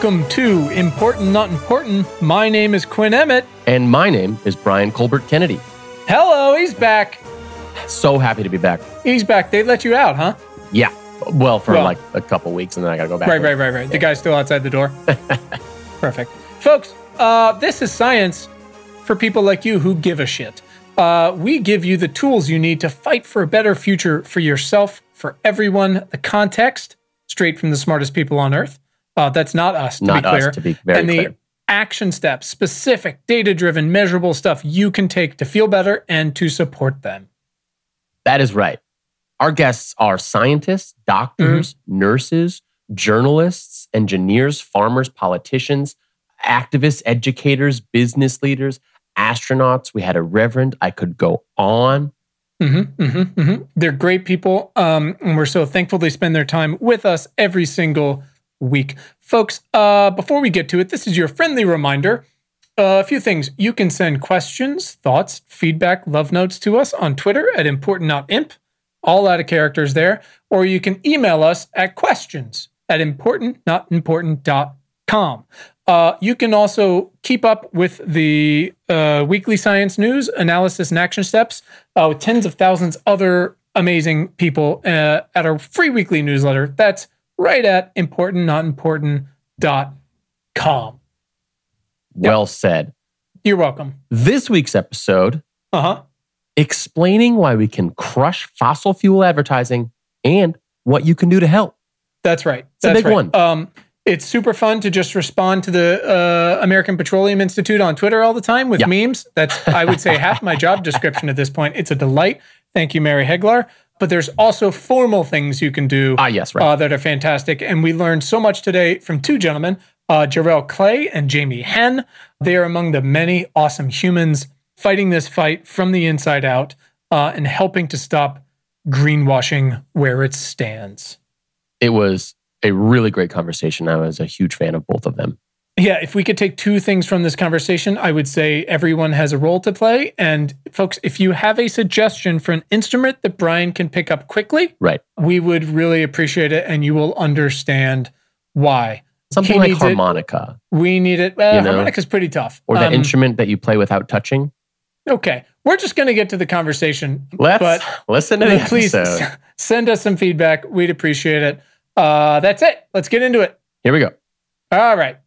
Welcome to Important Not Important. My name is Quinn Emmett. And my name is Brian Colbert Kennedy. Hello, he's back. So happy to be back. He's back. They let you out, huh? Yeah. Well, for Well- like a couple weeks, and then I got to go back. Right, right, right, right. The guy's still outside the door. Perfect. Folks, uh, this is science for people like you who give a shit. Uh, we give you the tools you need to fight for a better future for yourself, for everyone, the context, straight from the smartest people on earth. Uh, that's not us, to Not be clear. us, to be very and the clear. action steps, specific, data driven, measurable stuff you can take to feel better and to support them. That is right. Our guests are scientists, doctors, Mm-hmm. nurses, journalists, engineers, farmers, politicians, activists, educators, business leaders, astronauts. We had a reverend. I could go on. hmm hmm hmm They're great people, um, and we're so thankful they spend their time with us every single week, folks. Uh, before we get to it, this is your friendly reminder. Uh, a few things. You can send questions, thoughts, feedback, love notes to us on Twitter at important.imp, all out of characters there, or you can email us at questions at importantnotimportant.com. Uh, you can also keep up with the uh, weekly science news, analysis, and action steps uh, with tens of thousands other amazing people uh, at our free weekly newsletter. That's right at importantnotimportant.com. Well said. You're welcome. This week's episode Uh huh. explaining why we can crush fossil fuel advertising and what you can do to help. That's right. a That's big right. one. Um, it's super fun to just respond to the uh, American Petroleum Institute on Twitter all the time with Yeah. memes. That's, I would say, half my job description at this point. It's a delight. Thank you, Mary Heglar. But there's also formal things you can do Ah, yes, right. uh, that are fantastic. And we learned so much today from two gentlemen, uh, JaRel Clay and Jamie Henn. They are among the many awesome humans fighting this fight from the inside out uh, and helping to stop greenwashing where it stands. it was a really great conversation. I was a huge fan of both of them. Yeah, if we could take two things from this conversation, I would say everyone has a role to play. And folks, if you have a suggestion for an instrument that Brian can pick up quickly, Right. we would really appreciate it and you will understand why. Something He like needs it. harmonica We need it. Well, You know? harmonica's pretty tough. or the Um, instrument that you play without touching. Okay, we're just going to get to the conversation. Let's but listen to the please episode. send us some feedback. We'd appreciate it. Uh, that's it. Let's get into it. Here we go. All right.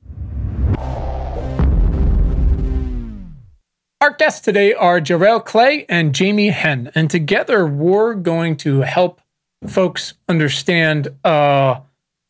Our guests today are JaRel Clay and Jamie Henn, and together we're going to help folks understand uh,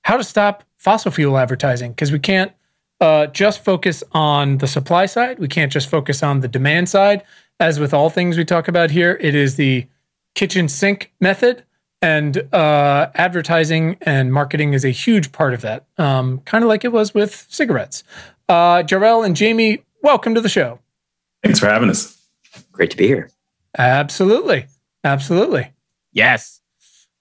how to stop fossil fuel advertising because we can't uh, just focus on the supply side. We can't just focus on the demand side. As with all things we talk about here, it is the kitchen sink method, and uh, advertising and marketing is a huge part of that. Um, kind of like it was with cigarettes. Uh, JaRel and Jamie, welcome to the show. Thanks for having us. Great to be here. Absolutely, absolutely. Yes.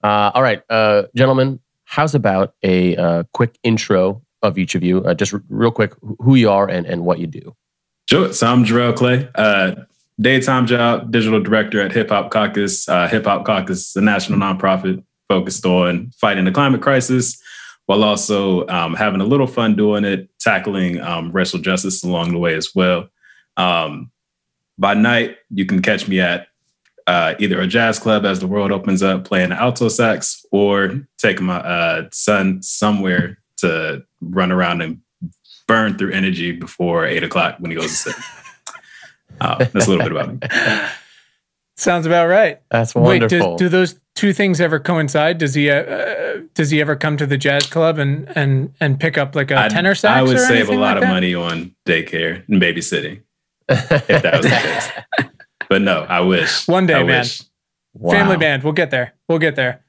Uh, all right, uh, gentlemen. How's about a uh, quick intro of each of you? Uh, just r- real quick, who you are and, and what you do. Sure. So I'm JaRel Clay, uh, daytime job, digital director at Hip Hop Caucus. Uh, Hip Hop Caucus is a national nonprofit focused on fighting the climate crisis while also um, having a little fun doing it, tackling um, racial justice along the way as well. Um, by night, you can catch me at uh, either a jazz club as the world opens up playing the alto sax or taking my uh, son somewhere to run around and burn through energy before eight o'clock when he goes to sleep. Uh, that's a little bit about me. Sounds about right. That's Wait, do, wonderful. do those two things ever coincide? Does he uh, does he ever come to the jazz club and and and pick up like a I'd- tenor sax? I would or save a lot like of that? money on daycare and babysitting if that was the case. But no, I wish. One day, I man. wish. Family band. We'll get there. We'll get there.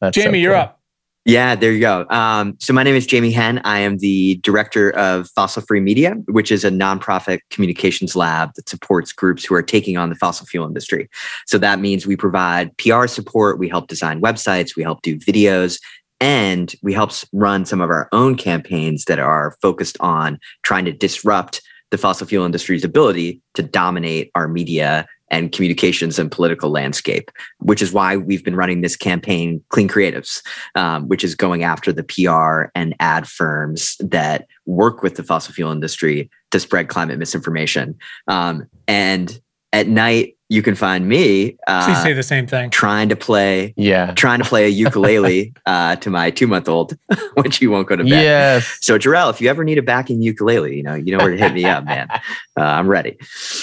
That's so Jamie, you're cool. up. Yeah, there you go. Um, so my name is Jamie Henn. I am the director of Fossil Free Media, which is a nonprofit communications lab that supports groups who are taking on the fossil fuel industry. So that means we provide PR support, we help design websites, we help do videos, and we help run some of our own campaigns that are focused on trying to disrupt the fossil fuel industry's ability to dominate our media and communications and political landscape, which is why we've been running this campaign, Clean Creatives, um, which is going after the PR and ad firms that work with the fossil fuel industry to spread climate misinformation. Um, and at night, you can find me. Uh, Please say the same thing. Trying to play, Yeah. trying to play a ukulele uh, to my two-month-old when she won't go to bed. Yes. So, JaRel, if you ever need a backing ukulele, you know you know where to hit me up, man. Uh, I'm ready.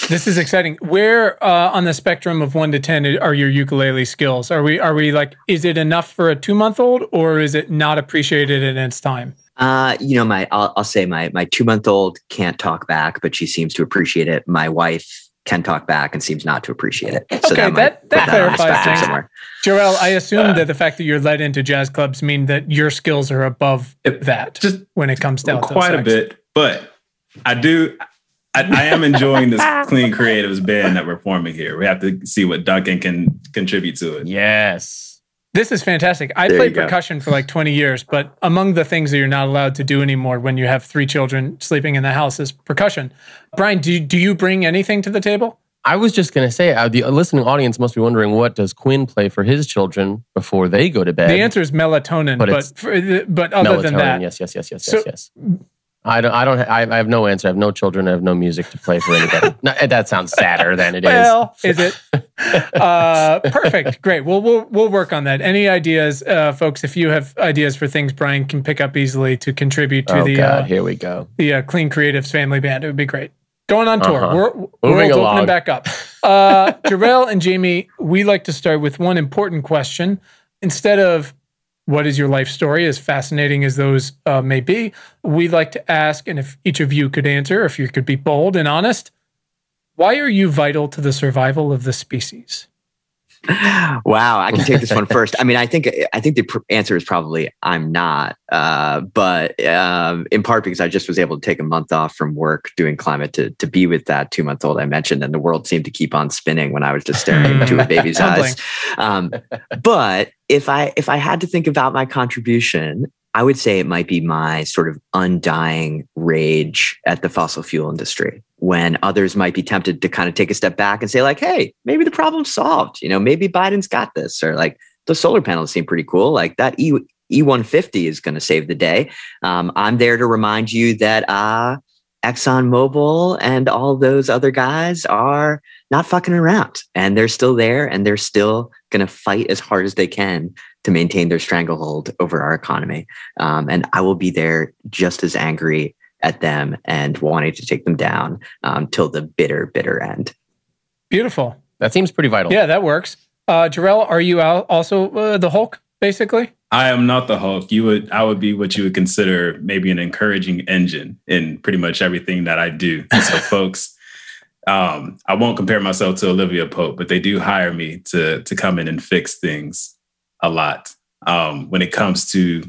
This is exciting. Where uh, on the spectrum of one to ten are your ukulele skills? Are we are we like? Is it enough for a two month old, or is it not appreciated in its time? Uh, you know, my I'll, I'll say my my two month old can't talk back, but she seems to appreciate it. My wife can talk back and seems not to appreciate it. Okay, might that- put that clarifies spectrum things. somewhere. JaRel, I assume uh, that the fact that you're led into jazz clubs mean that your skills are above It- that just when it comes down to quite a bit, but I do. I, I am enjoying this clean creatives band that we're forming here. We have to see what Duncan can contribute to it. Yes. This is fantastic. I There played percussion for like 20 years, but among the things that you're not allowed to do anymore when you have three children sleeping in the house is percussion. Brian, do, do you bring anything to the table? I was just going to say, uh, the listening audience must be wondering what does Quinn play for his children before they go to bed? The answer is melatonin, But but for, but other than that, Yes, yes, yes, yes, So- yes, yes. I don't. I don't. I, I have no answer. I have no children. I have no music to play for anybody. no, that sounds sadder than it is. well, is it? uh, perfect, great. Well, we'll we'll work on that. Any ideas, uh, folks? If you have ideas for things Brian can pick up easily to contribute to oh the God, uh, here we go. the uh, Clean Creatives family band, it would be great. Going on tour, Uh-huh. We're, Moving world's along. opening back up. Uh, JaRel and Jamie, we like to start with one important question. Instead of what is your life story, as fascinating as those uh, may be, we'd like to ask, and if each of you could answer, if you could be bold and honest, why are you vital to the survival of the species? Wow, I can take this one first. I mean, I think I think the pr- answer is probably I'm not, uh, but um, in part because I just was able to take a month off from work doing climate to to be with that two month old I mentioned, and the world seemed to keep on spinning when I was just staring into a baby's eyes. Um, but if I if I had to think about my contribution, I would say it might be my sort of undying rage at the fossil fuel industry when others might be tempted to kind of take a step back and say like, "Hey, maybe the problem's solved. You know, maybe Biden's got this," or like the solar panels seem pretty cool. Like that E E150 is going to save the day. Um, I'm there to remind you that uh, ExxonMobil and all those other guys are not fucking around, and they're still there, and they're still going to fight as hard as they can to maintain their stranglehold over our economy. Um, and I will be there just as angry at them and wanting to take them down um, till the bitter, bitter end. Beautiful. That seems pretty vital. Yeah, that works. Uh, JaRel, are you al- also uh, the Hulk, basically? I am not the Hulk. You would, I would be what you would consider maybe an encouraging engine in pretty much everything that I do. So, folks, um, I won't compare myself to Olivia Pope, but they do hire me to to come in and fix things a lot. Um, when it comes to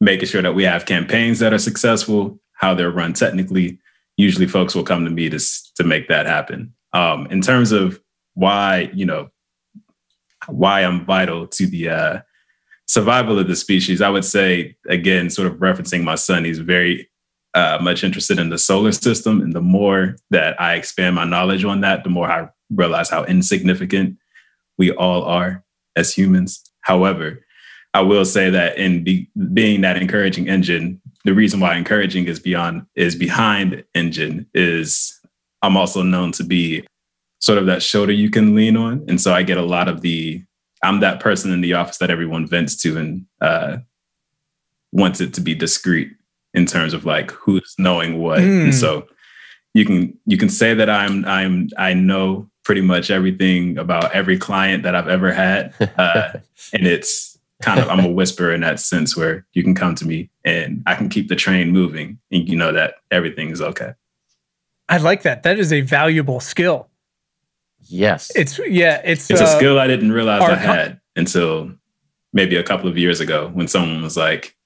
making sure that we have campaigns that are successful, how they're run technically, usually folks will come to me to to make that happen. Um, in terms of why, you know, why I'm vital to the uh, survival of the species, I would say, again, sort of referencing my son, he's very uh, much interested in the solar system. And the more that I expand my knowledge on that, the more I realize how insignificant we all are as humans. However, I will say that in be, being that encouraging engine, the reason why encouraging is beyond is behind engine is I'm also known to be sort of that shoulder you can lean on. And so I get a lot of the I'm that person in the office that everyone vents to and uh, wants it to be discreet in terms of like who's knowing what. Mm. And so you can you can say that I'm I'm I know pretty much everything about every client that I've ever had, uh, and it's kind of I'm a whisperer in that sense where you can come to me and I can keep the train moving, and you know that everything is okay. I like that. That is a valuable skill. Yes. It's yeah, it's, It's uh, a skill I didn't realize our I com- had until maybe a couple of years ago when someone was like,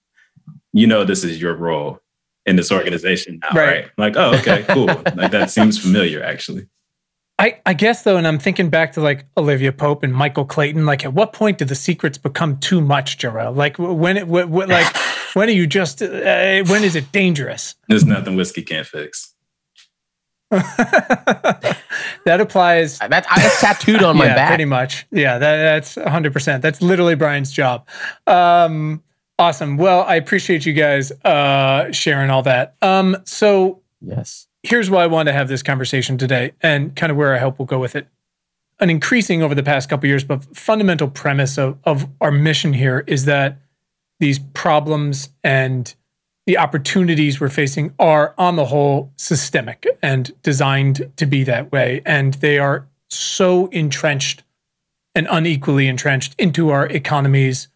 you know, this is your role in this organization now, Right. right? Like, oh, okay, cool. like that seems familiar actually. I, I guess though, and I'm thinking back to like Olivia Pope and Michael Clayton. Like, at what point do the secrets become too much, JaRel? Like, when it, wh- wh- like, when are you just? Uh, when is it dangerous? There's nothing whiskey can't fix. that applies. That's, that's tattooed on my yeah, back. Pretty much. Yeah, that, that's 100%. That's literally Brian's job. Um, awesome. Well, I appreciate you guys uh, sharing all that. Um, so, yes. Here's why I wanted to have this conversation today and kind of where I hope we'll go with it. An increasing over the past couple years, but fundamental premise of, of our mission here is that these problems and the opportunities we're facing are, on the whole, systemic and designed to be that way. And they are so entrenched and unequally entrenched into our economies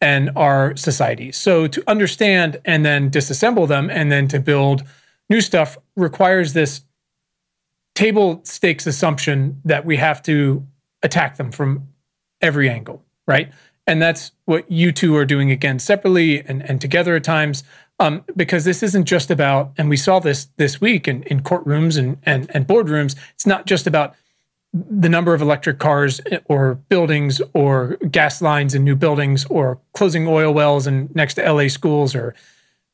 and our societies. So to understand and then disassemble them and then to build new stuff requires this table stakes assumption that we have to attack them from every angle, right? And that's what you two are doing again separately and, and together at times um, because this isn't just about, and we saw this this week in, in courtrooms and, and, and boardrooms, it's not just about the number of electric cars or buildings or gas lines in new buildings or closing oil wells and next to LA schools or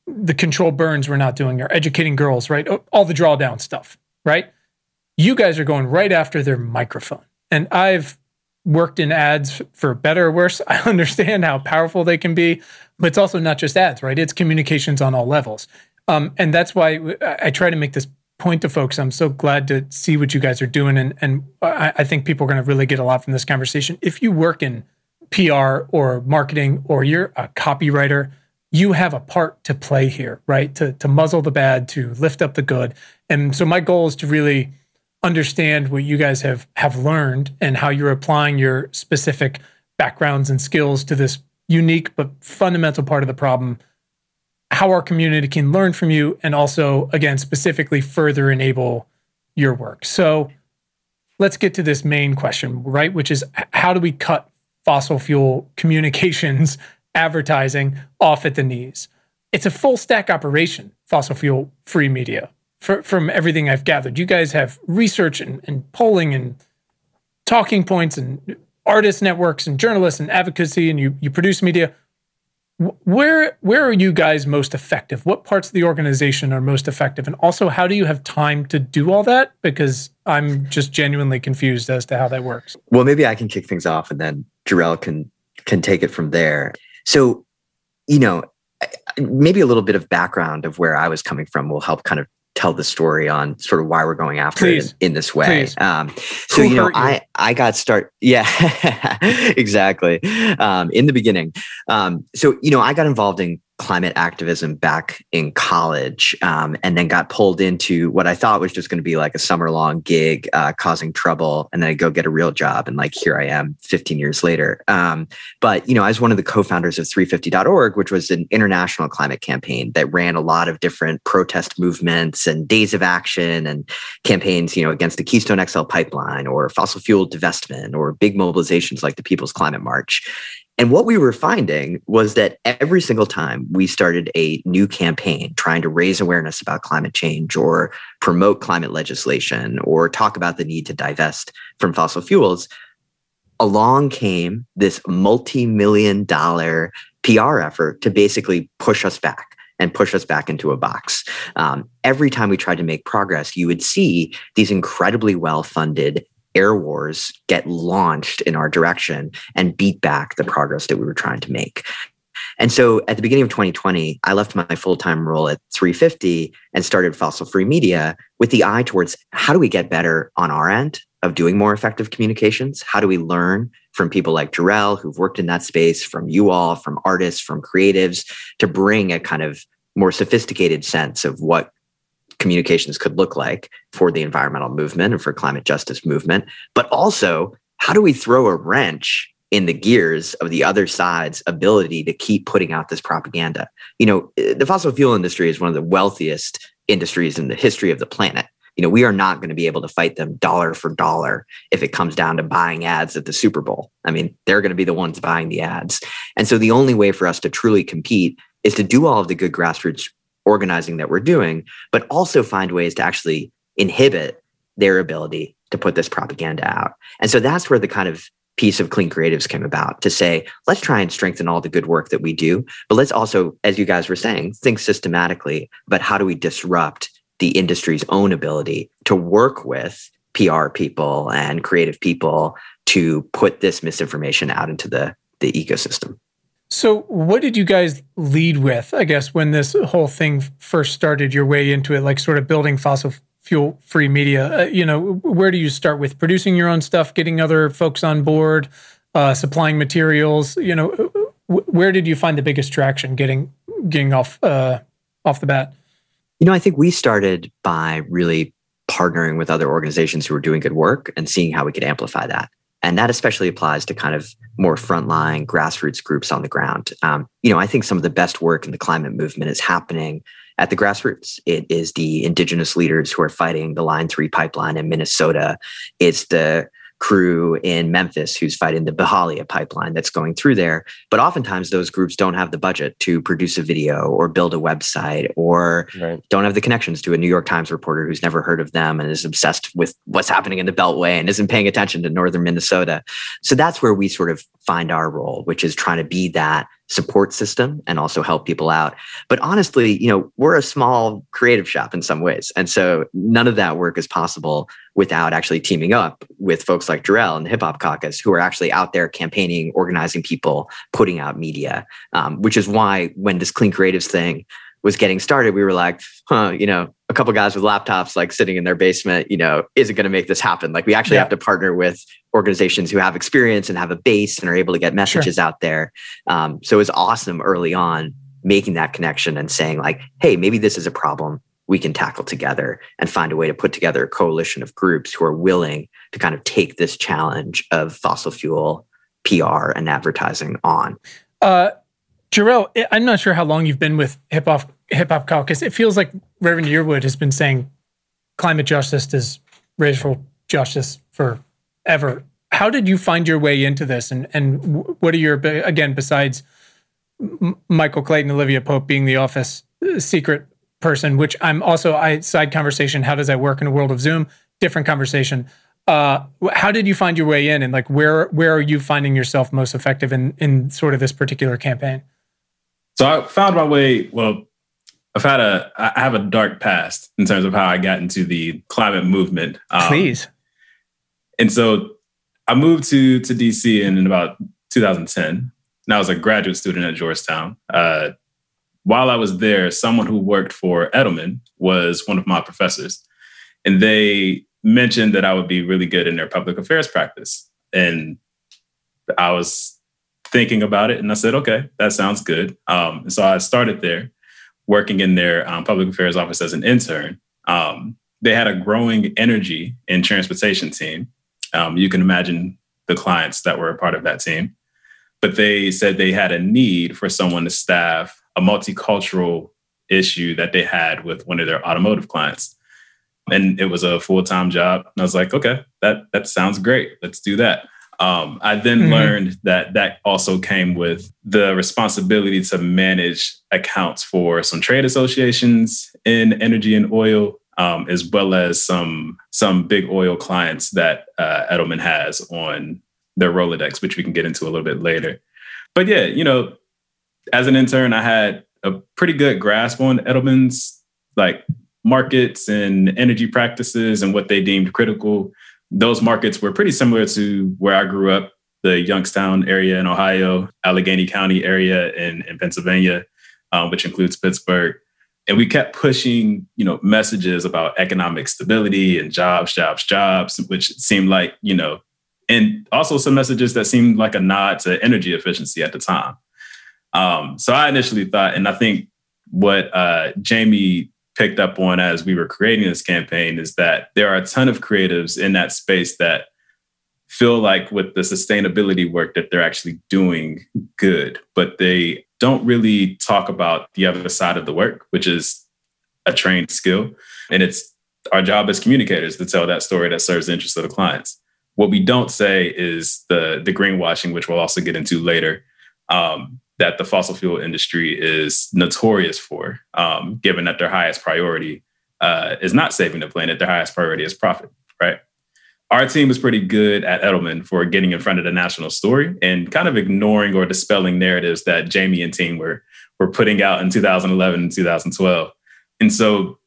the controlled burns we're not doing or educating girls, right? All the drawdown stuff, right? You guys are going right after their microphone. And I've worked in ads for better or worse. I understand how powerful they can be, but it's also not just ads, right? It's communications on all levels. Um, and that's why I try to make this point to folks. I'm so glad to see what you guys are doing. And, and I, I think people are going to really get a lot from this conversation. If you work in PR or marketing or you're a copywriter, you have a part to play here, right? To, to muzzle the bad, to lift up the good. And so my goal is to really understand what you guys have have learned and how you're applying your specific backgrounds and skills to this unique but fundamental part of the problem how our community can learn from you and also again specifically further enable your work so let's get to this main question right which is how do we cut fossil fuel communications advertising off at the knees it's a full stack operation fossil fuel free media for, from everything I've gathered. You guys have research and, and polling and talking points and artist networks and journalists and advocacy, and you you produce media. Where where are you guys most effective? What parts of the organization are most effective? And also, how do you have time to do all that? Because I'm just genuinely confused as to how that works. Well, maybe I can kick things off, and then JaRel can can take it from there. So, you know, maybe a little bit of background of where I was coming from will help kind of tell the story on sort of why we're going after Please. it in, in, this way. Um, so Who you know, you? I I got start. Yeah, exactly. Um, in the beginning, um, so you know, I got involved in climate activism back in college um, and then got pulled into what I thought was just going to be like a summer long gig, uh, causing trouble. And then I go get a real job. And like, here I am 15 years later. Um, but, you know, I was one of the co founders of 350.org, which was an international climate campaign that ran a lot of different protest movements and days of action and campaigns, you know, against the Keystone XL pipeline or fossil fuel divestment or big mobilizations like the People's Climate March. And what we were finding was that every single time we started a new campaign trying to raise awareness about climate change or promote climate legislation or talk about the need to divest from fossil fuels, along came this multi million dollar PR effort to basically push us back and push us back into a box. Um, every time we tried to make progress, you would see these incredibly well funded air wars get launched in our direction and beat back the progress that we were trying to make. And so at the beginning of 2020, I left my full time role at 350 and started Fossil Free Media with the eye towards how do we get better on our end of doing more effective communications? How do we learn from people like JaRel, who've worked in that space, from you all, from artists, from creatives, to bring a kind of more sophisticated sense of what communications could look like for the environmental movement and for climate justice movement but also how do we throw a wrench in the gears of the other side's ability to keep putting out this propaganda? You know eh, the fossil fuel industry is one of the wealthiest industries in the history of the planet. You know we are not going to be able to fight them dollar for dollar if it comes down to buying ads at the super bowl. I mean they're going to be the ones buying the ads. And so the only way for us to truly compete is to do all of the good grassroots organizing that we're doing, but also find ways to actually inhibit their ability to put this propaganda out. And so that's where the kind of piece of clean creatives came about to say let's try and strengthen all the good work that we do but let's also as you guys were saying think systematically about how do we disrupt the industry's own ability to work with PR people and creative people to put this misinformation out into the, the ecosystem. So, what did you guys lead with, I guess, when this whole thing first started your way into it, like sort of building fossil fuel free media? Uh, you know, where do you start with producing your own stuff, getting other folks on board, uh, supplying materials? You know, where did you find the biggest traction getting getting off uh, off the bat? You know, I think we started by really partnering with other organizations who were doing good work and seeing how we could amplify that. And that especially applies to kind of more frontline grassroots groups on the ground. Um, you know, I think some of the best work in the climate movement is happening at the grassroots. It is the indigenous leaders who are fighting the Line 3 pipeline in Minnesota. It's the crew in Memphis who's fighting the Byhalia pipeline that's going through there. But oftentimes those groups don't have the budget to produce a video or build a website or right. don't have the connections to a New York Times reporter who's never heard of them and is obsessed with what's happening in the Beltway and isn't paying attention to northern Minnesota. So that's where we sort of find our role, which is trying to be that support system and also help people out. But honestly, you know, we're a small creative shop in some ways. And so none of that work is possible without actually teaming up with folks like JaRel and the Hip Hop Caucus, who are actually out there campaigning, organizing people, putting out media, um, which is why when this Clean Creatives thing was getting started, we were like, huh, you know, a couple guys with laptops like sitting in their basement, you know, isn't going to make this happen. Like we actually yeah. have to partner with organizations who have experience and have a base and are able to get messages sure. out there. Um, so it was awesome early on making that connection and saying like, hey, maybe this is a problem we can tackle together and find a way to put together a coalition of groups who are willing to kind of take this challenge of fossil fuel PR and advertising on. Uh, JaRel, I'm not sure how long you've been with Hip Hop Hip Hop Caucus. It feels like Reverend Yearwood has been saying climate justice is racial justice forever. How did you find your way into this, and and what are your again besides Michael Clayton, Olivia Pope being the office uh, secret person, which I'm also I side conversation. How does that work in a world of Zoom? Different conversation. Uh, how did you find your way in, and like where where are you finding yourself most effective in in sort of this particular campaign? So I found my way. Well, I've had a I have a dark past in terms of how I got into the climate movement. Um, Please. And so I moved to to DC in, in about 2010. And I was a graduate student at Georgetown. Uh, while I was there, someone who worked for Edelman was one of my professors, and they mentioned that I would be really good in their public affairs practice. And I was thinking about it. And I said, okay, that sounds good. Um, so I started there working in their um, public affairs office as an intern. Um, they had a growing energy and transportation team. Um, you can imagine the clients that were a part of that team. But they said they had a need for someone to staff a multicultural issue that they had with one of their automotive clients. And it was a full time job. And I was like, okay, that, that sounds great. Let's do that. Um, I then mm-hmm. learned that that also came with the responsibility to manage accounts for some trade associations in energy and oil, um, as well as some some big oil clients that uh, Edelman has on their Rolodex, which we can get into a little bit later. But yeah, you know, as an intern, I had a pretty good grasp on Edelman's like markets and energy practices and what they deemed critical those markets were pretty similar to where I grew up, the Youngstown area in Ohio, Allegheny County area in, in Pennsylvania, um, which includes Pittsburgh. And we kept pushing, you know, messages about economic stability and jobs, jobs, jobs, which seemed like, you know, and also some messages that seemed like a nod to energy efficiency at the time. Um, so I initially thought, and I think what uh, Jamie picked up on as we were creating this campaign is that there are a ton of creatives in that space that feel like with the sustainability work that they're actually doing good, but they don't really talk about the other side of the work, which is a trained skill. And it's our job as communicators to tell that story that serves the interest of the clients. What we don't say is the the greenwashing, which we'll also get into later. Um, that the fossil fuel industry is notorious for, um, given that their highest priority uh, is not saving the planet, their highest priority is profit, right? Our team was pretty good at Edelman for getting in front of the national story and kind of ignoring or dispelling narratives that Jamie and team were were putting out in 2011 and 2012. And so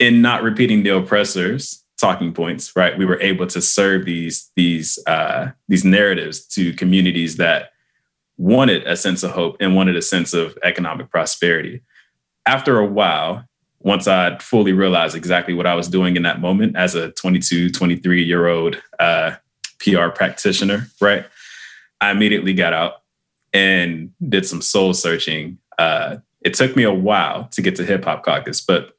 in not repeating the oppressors talking points, right? We were able to serve these these uh, these narratives to communities that wanted a sense of hope and wanted a sense of economic prosperity. After a while, once I fully realized exactly what I was doing in that moment as a 22, 23 year old uh, PR practitioner, right? I immediately got out and did some soul searching. Uh, it took me a while to get to Hip Hop Caucus, but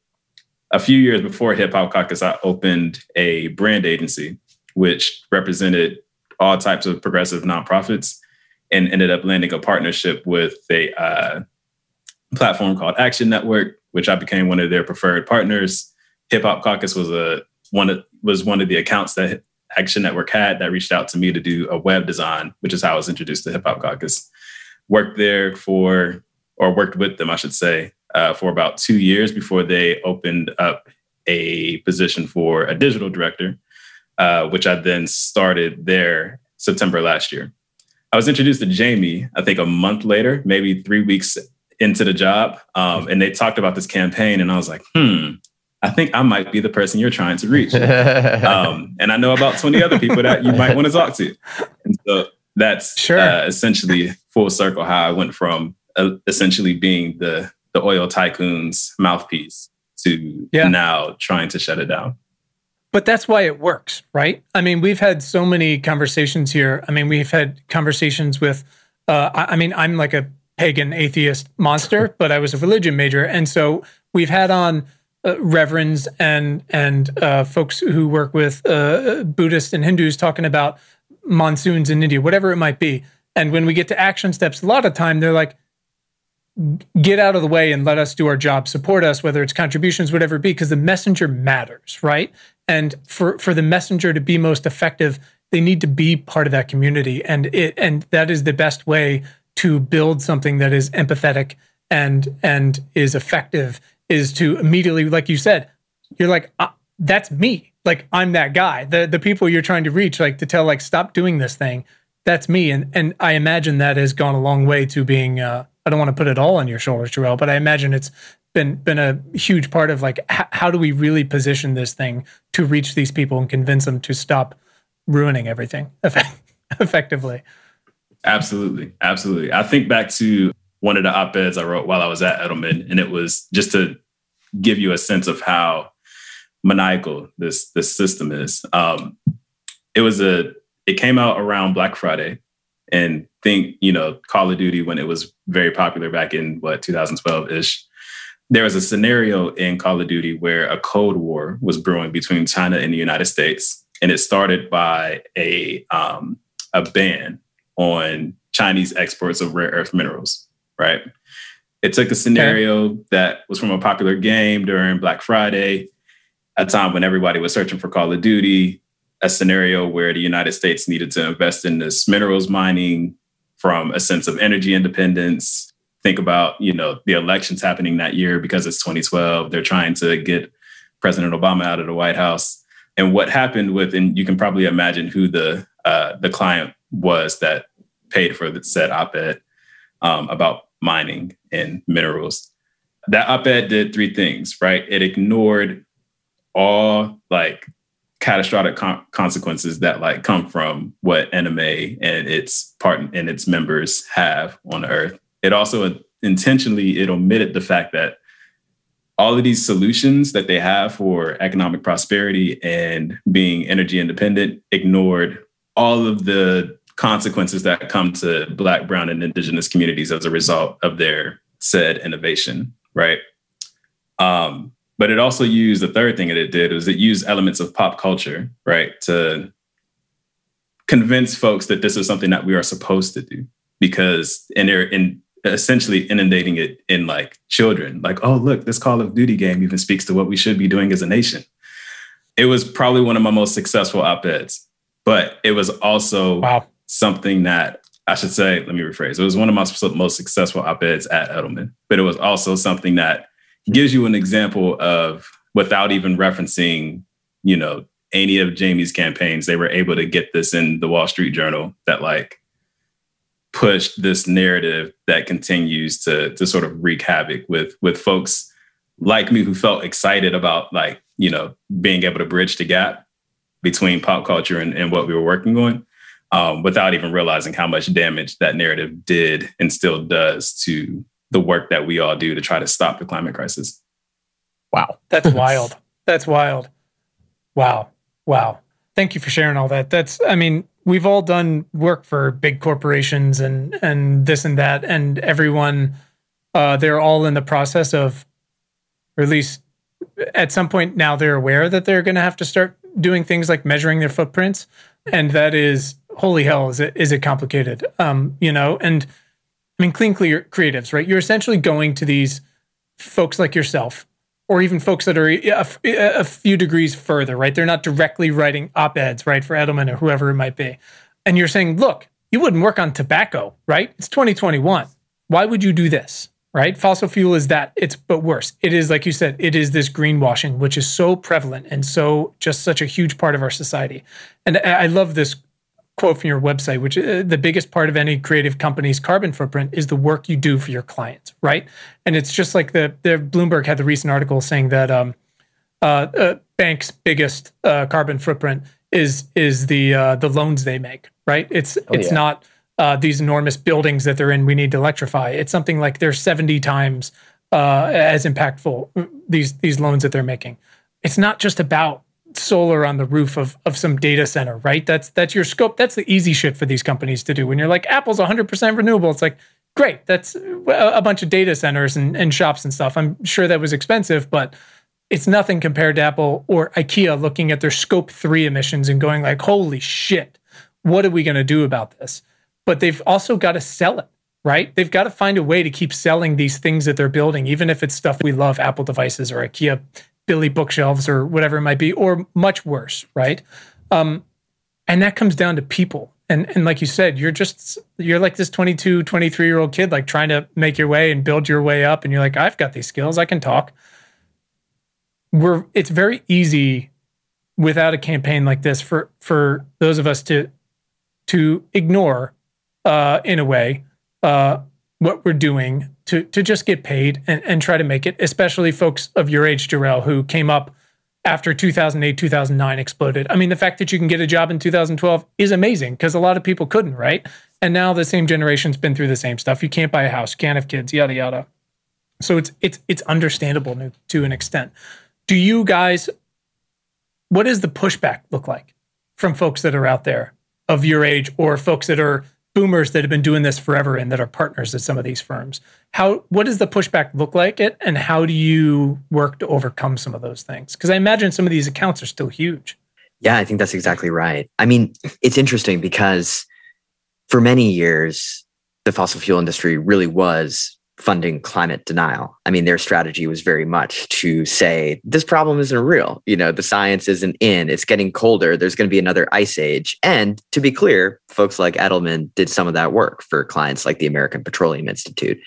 a few years before Hip Hop Caucus, I opened a brand agency which represented all types of progressive nonprofits and ended up landing a partnership with a uh, platform called Action Network, which I became one of their preferred partners. Hip Hop Caucus was a one of, was one of the accounts that Action Network had that reached out to me to do a web design, which is how I was introduced to Hip Hop Caucus. Worked there for, or worked with them, I should say, uh, for about two years before they opened up a position for a digital director, uh, which I then started there September last year. I was introduced to Jamie, I think a month later, maybe three weeks into the job. Um, and they talked about this campaign, and I was like, hmm, I think I might be the person you're trying to reach. um, and I know about 20 other people that you might want to talk to. And so that's sure. uh, essentially full circle how I went from uh, essentially being the the oil tycoon's mouthpiece to yeah. now trying to shut it down. But that's why it works, right? I mean, we've had so many conversations here. I mean, we've had conversations with, uh, I, I mean, I'm like a pagan atheist monster, but I was a religion major. And so we've had on uh, reverends and and uh, folks who work with uh, Buddhists and Hindus talking about monsoons in India, whatever it might be. And when we get to action steps, a lot of time they're like, get out of the way and let us do our job, support us, whether it's contributions, whatever it be, because the messenger matters, right? And for for the messenger to be most effective, they need to be part of that community, and it and that is the best way to build something that is empathetic and and is effective is to immediately, like you said, you're like, uh, that's me, like I'm that guy. The the people you're trying to reach, like to tell, like stop doing this thing. That's me, and and I imagine that has gone a long way to being. Uh, I don't want to put it all on your shoulders, JaRel, but I imagine it's been been a huge part of like h- how do we really position this thing to reach these people and convince them to stop ruining everything effectively. Absolutely, absolutely. I think back to one of the op-eds I wrote while I was at Edelman, and it was just to give you a sense of how maniacal this this system is. Um, it was a it came out around Black Friday, and think you know Call of Duty when it was very popular back in what 2012 ish. There was a scenario in Call of Duty where a Cold War was brewing between China and the United States, and it started by a um, a ban on Chinese exports of rare earth minerals. Right. It took a scenario okay. that was from a popular game during Black Friday, a time when everybody was searching for Call of Duty a scenario where the United States needed to invest in this minerals mining from a sense of energy independence. Think about, you know, the elections happening that year because it's 2012. They're trying to get President Obama out of the White House. And what happened with, and you can probably imagine who the uh, the client was that paid for the said op-ed um, about mining and minerals. That op-ed did three things, right? It ignored all like catastrophic con- consequences that like come from what NMA and its part and its members have on Earth. It also intentionally it omitted the fact that all of these solutions that they have for economic prosperity and being energy independent ignored all of the consequences that come to black brown and indigenous communities as a result of their said innovation right? Um, but it also used the third thing that it did was it used elements of pop culture, right, to convince folks that this is something that we are supposed to do because in they're in essentially inundating it in like children like oh look this call of duty game even speaks to what we should be doing as a nation it was probably one of my most successful op-eds but it was also wow. something that i should say let me rephrase it was one of my most successful op-eds at edelman but it was also something that gives you an example of without even referencing, you know, any of Jamie's campaigns, they were able to get this in the Wall Street Journal that like pushed this narrative that continues to to sort of wreak havoc with with folks like me who felt excited about like, you know, being able to bridge the gap between pop culture and, and what we were working on um, without even realizing how much damage that narrative did and still does to the work that we all do to try to stop the climate crisis. Wow. That's wild. That's wild. Wow. Wow. Thank you for sharing all that. That's, I mean, we've all done work for big corporations and and this and that, and everyone, uh, they're all in the process of, or at least at some point now, they're aware that they're going to have to start doing things like measuring their footprints, and that is holy hell, is it is it complicated? Um, you know, and I mean, clean clear creatives, right? You're essentially going to these folks like yourself or even folks that are a, a, few degrees further, right? They're not directly writing op eds, right, for Edelman or whoever it might be. And you're saying, look, you wouldn't work on tobacco, right? It's 2021. Why would you do this, right? Fossil fuel is that, it's but worse. It is, like you said, it is this greenwashing, which is so prevalent and so just such a huge part of our society. And I love this quote from your website, which uh, the biggest part of any creative company's carbon footprint is the work you do for your clients, right? And it's just like the, the Bloomberg had the recent article saying that um, uh, uh, banks' biggest uh, carbon footprint is is the uh, the loans they make, right? It's oh, it's yeah. not uh, these enormous buildings that they're in. We need to electrify. It's something like they're seventy times as impactful these these loans that they're making. It's not just about solar on the roof of of some data center, right? That's that's your scope. That's the easy shit for these companies to do. When you're like Apple's 100% renewable, it's like great. That's a bunch of data centers and, and shops and stuff. I'm sure that was expensive, but it's nothing compared to Apple or IKEA looking at their scope 3 emissions and going like, "Holy shit. What are we going to do about this?" But they've also got to sell it right? They've got to find a way to keep selling these things that they're building, even if it's stuff we love, Apple devices or IKEA Billy bookshelves or whatever it might be, or much worse, right? Um, and that comes down to people. And, and like you said, you're just, you're like this 22, 23 year old kid, like trying to make your way and build your way up. And you're like, I've got these skills, I can talk. We're, it's very easy without a campaign like this for, for those of us to, to ignore, uh, in a way, uh, what we're doing to to just get paid and, and try to make it, especially folks of your age, JaRel, who came up after 2008, 2009 exploded. I mean, the fact that you can get a job in 2012 is amazing because a lot of people couldn't, right? And now the same generation's been through the same stuff. You can't buy a house, can't have kids, yada yada. So it's it's it's understandable to an extent. Do you guys what does the pushback look like from folks that are out there of your age or folks that are boomers that have been doing this forever and that are partners at some of these firms. How what does the pushback look like it and how do you work to overcome some of those things? Because I imagine some of these accounts are still huge. Yeah, I think that's exactly right. I mean, it's interesting because for many years the fossil fuel industry really was funding climate denial. I mean, their strategy was very much to say this problem isn't real. You know, the science isn't in. It's getting colder. There's going to be another ice age. And to be clear, folks like Edelman did some of that work for clients like the American Petroleum Institute.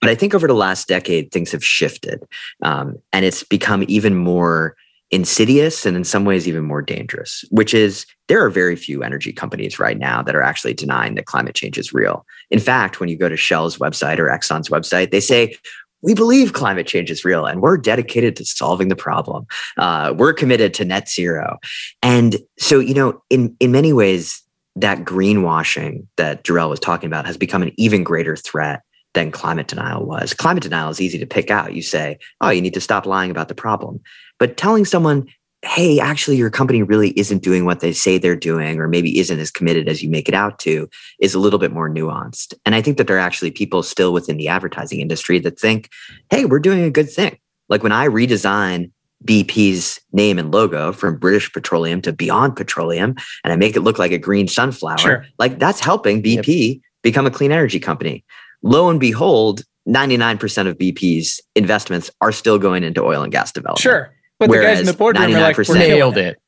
But I think over the last decade, things have shifted, um, and it's become even more insidious and in some ways even more dangerous, which is there are very few energy companies right now that are actually denying that climate change is real. In fact, when you go to Shell's website or Exxon's website, they say, we believe climate change is real and we're dedicated to solving the problem. Uh, we're committed to net zero. And so, you know, in, in many ways, that greenwashing that JaRel was talking about has become an even greater threat than climate denial was. Climate denial is easy to pick out. You say, oh, you need to stop lying about the problem. But telling someone, hey, actually, your company really isn't doing what they say they're doing, or maybe isn't as committed as you make it out to, is a little bit more nuanced. And I think that there are actually people still within the advertising industry that think, hey, we're doing a good thing. Like when I redesign BP's name and logo from British Petroleum to Beyond Petroleum, and I make it look like a green sunflower, sure. like that's helping BP yep. become a clean energy company. Lo and behold, 99% of BP's investments are still going into oil and gas development. Sure. But the guys in the boardroom are like, we're nailed it.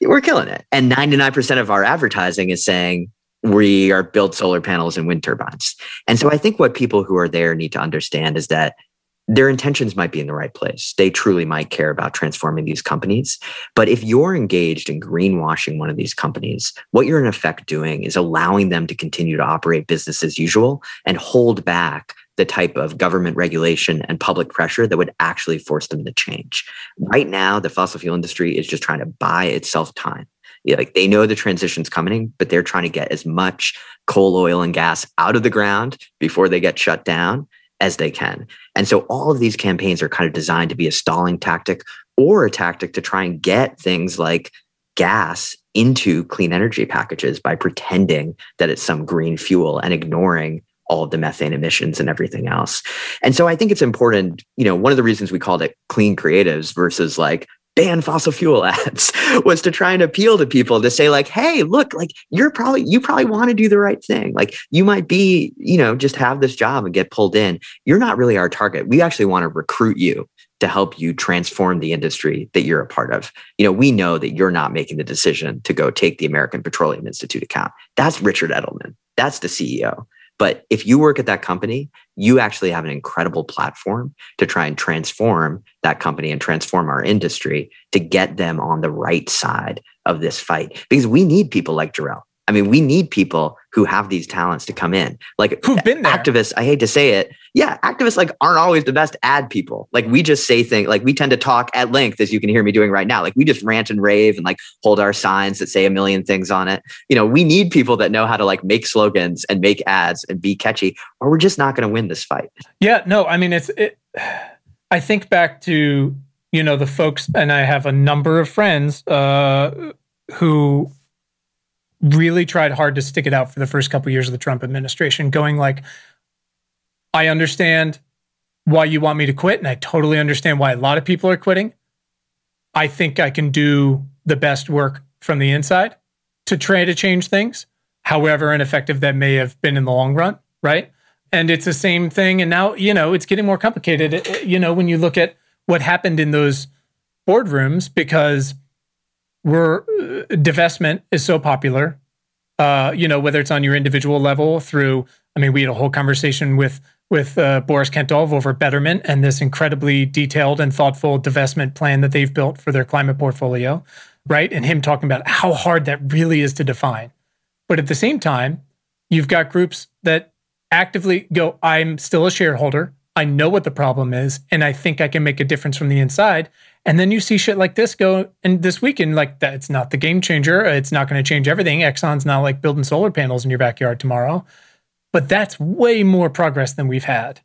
it. We're killing it. And 99% of our advertising is saying we are build solar panels and wind turbines. And so I think what people who are there need to understand is that their intentions might be in the right place. They truly might care about transforming these companies. But if you're engaged in greenwashing one of these companies, what you're in effect doing is allowing them to continue to operate business as usual and hold back the type of government regulation and public pressure that would actually force them to change. Right now, the fossil fuel industry is just trying to buy itself time. Like they know the transition's coming, but they're trying to get as much coal, oil, and gas out of the ground before they get shut down as they can. And so all of these campaigns are kind of designed to be a stalling tactic or a tactic to try and get things like gas into clean energy packages by pretending that it's some green fuel and ignoring all of the methane emissions and everything else. And so I think it's important, you know, one of the reasons we called it clean creatives versus like ban fossil fuel ads was to try and appeal to people to say like hey look like you're probably you probably want to do the right thing. Like you might be you know just have this job and get pulled in. You're not really our target. We actually want to recruit you to help you transform the industry that you're a part of. You know we know that you're not making the decision to go take the american petroleum institute account. That's richard edelman. That's the ceo but if you work at that company, you actually have an incredible platform to try and transform that company and transform our industry to get them on the right side of this fight. Because we need people like JaRel. I mean, we need people who have these talents to come in. Like who've been there. activists, I hate to say it. Yeah, activists like aren't always the best ad people. Like we just say things like we tend to talk at length, as you can hear me doing right now. Like we just rant and rave and like hold our signs that say a million things on it. You know, we need people that know how to like make slogans and make ads and be catchy, or we're just not going to win this fight. Yeah, no, I mean it's it I think back to, you know, the folks and I have a number of friends uh who really tried hard to stick it out for the first couple of years of the Trump administration, going like, I understand why you want me to quit, and I totally understand why a lot of people are quitting. I think I can do the best work from the inside to try to change things, however ineffective that may have been in the long run, right? And it's the same thing. And now, you know, it's getting more complicated, you know, when you look at what happened in those boardrooms because we're uh, divestment is so popular. Uh, you know, whether it's on your individual level through, I mean, we had a whole conversation with with uh, Boris Khentov over Betterment and this incredibly detailed and thoughtful divestment plan that they've built for their climate portfolio, right? And him talking about how hard that really is to define. But at the same time, you've got groups that actively go, I'm still a shareholder. I know what the problem is, and I think I can make a difference from the inside. And then you see shit like this go and this weekend, like that it's not the game changer. It's not going to change everything. Exxon's not like building solar panels in your backyard tomorrow. But that's way more progress than we've had.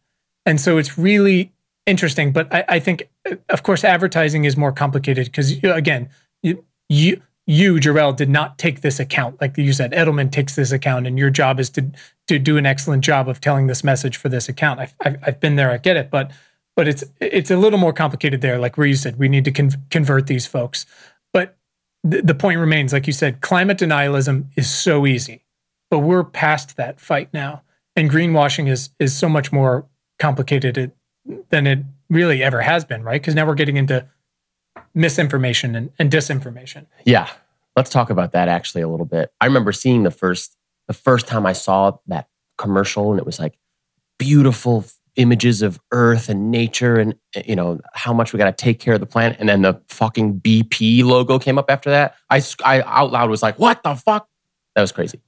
And so it's really interesting. But I, I think, uh, of course, advertising is more complicated because, again, you, you, you, JaRel, did not take this account. Like you said, Edelman takes this account, and your job is to to do an excellent job of telling this message for this account. I've, I've, I've been there, I get it, but but it's it's a little more complicated there. Like where you said, we need to con- convert these folks. But th- the point remains, like you said, climate denialism is so easy, but we're past that fight now, and greenwashing is is so much more complicated than it really ever has been, right? Because now we're getting into misinformation and, and disinformation. Yeah, let's talk about that actually a little bit. I remember seeing the first the first time I saw that commercial, and it was like beautiful images of earth and nature and you know how much we got to take care of the planet and then the fucking bp logo came up after that i, I out loud was like what the fuck? That was crazy.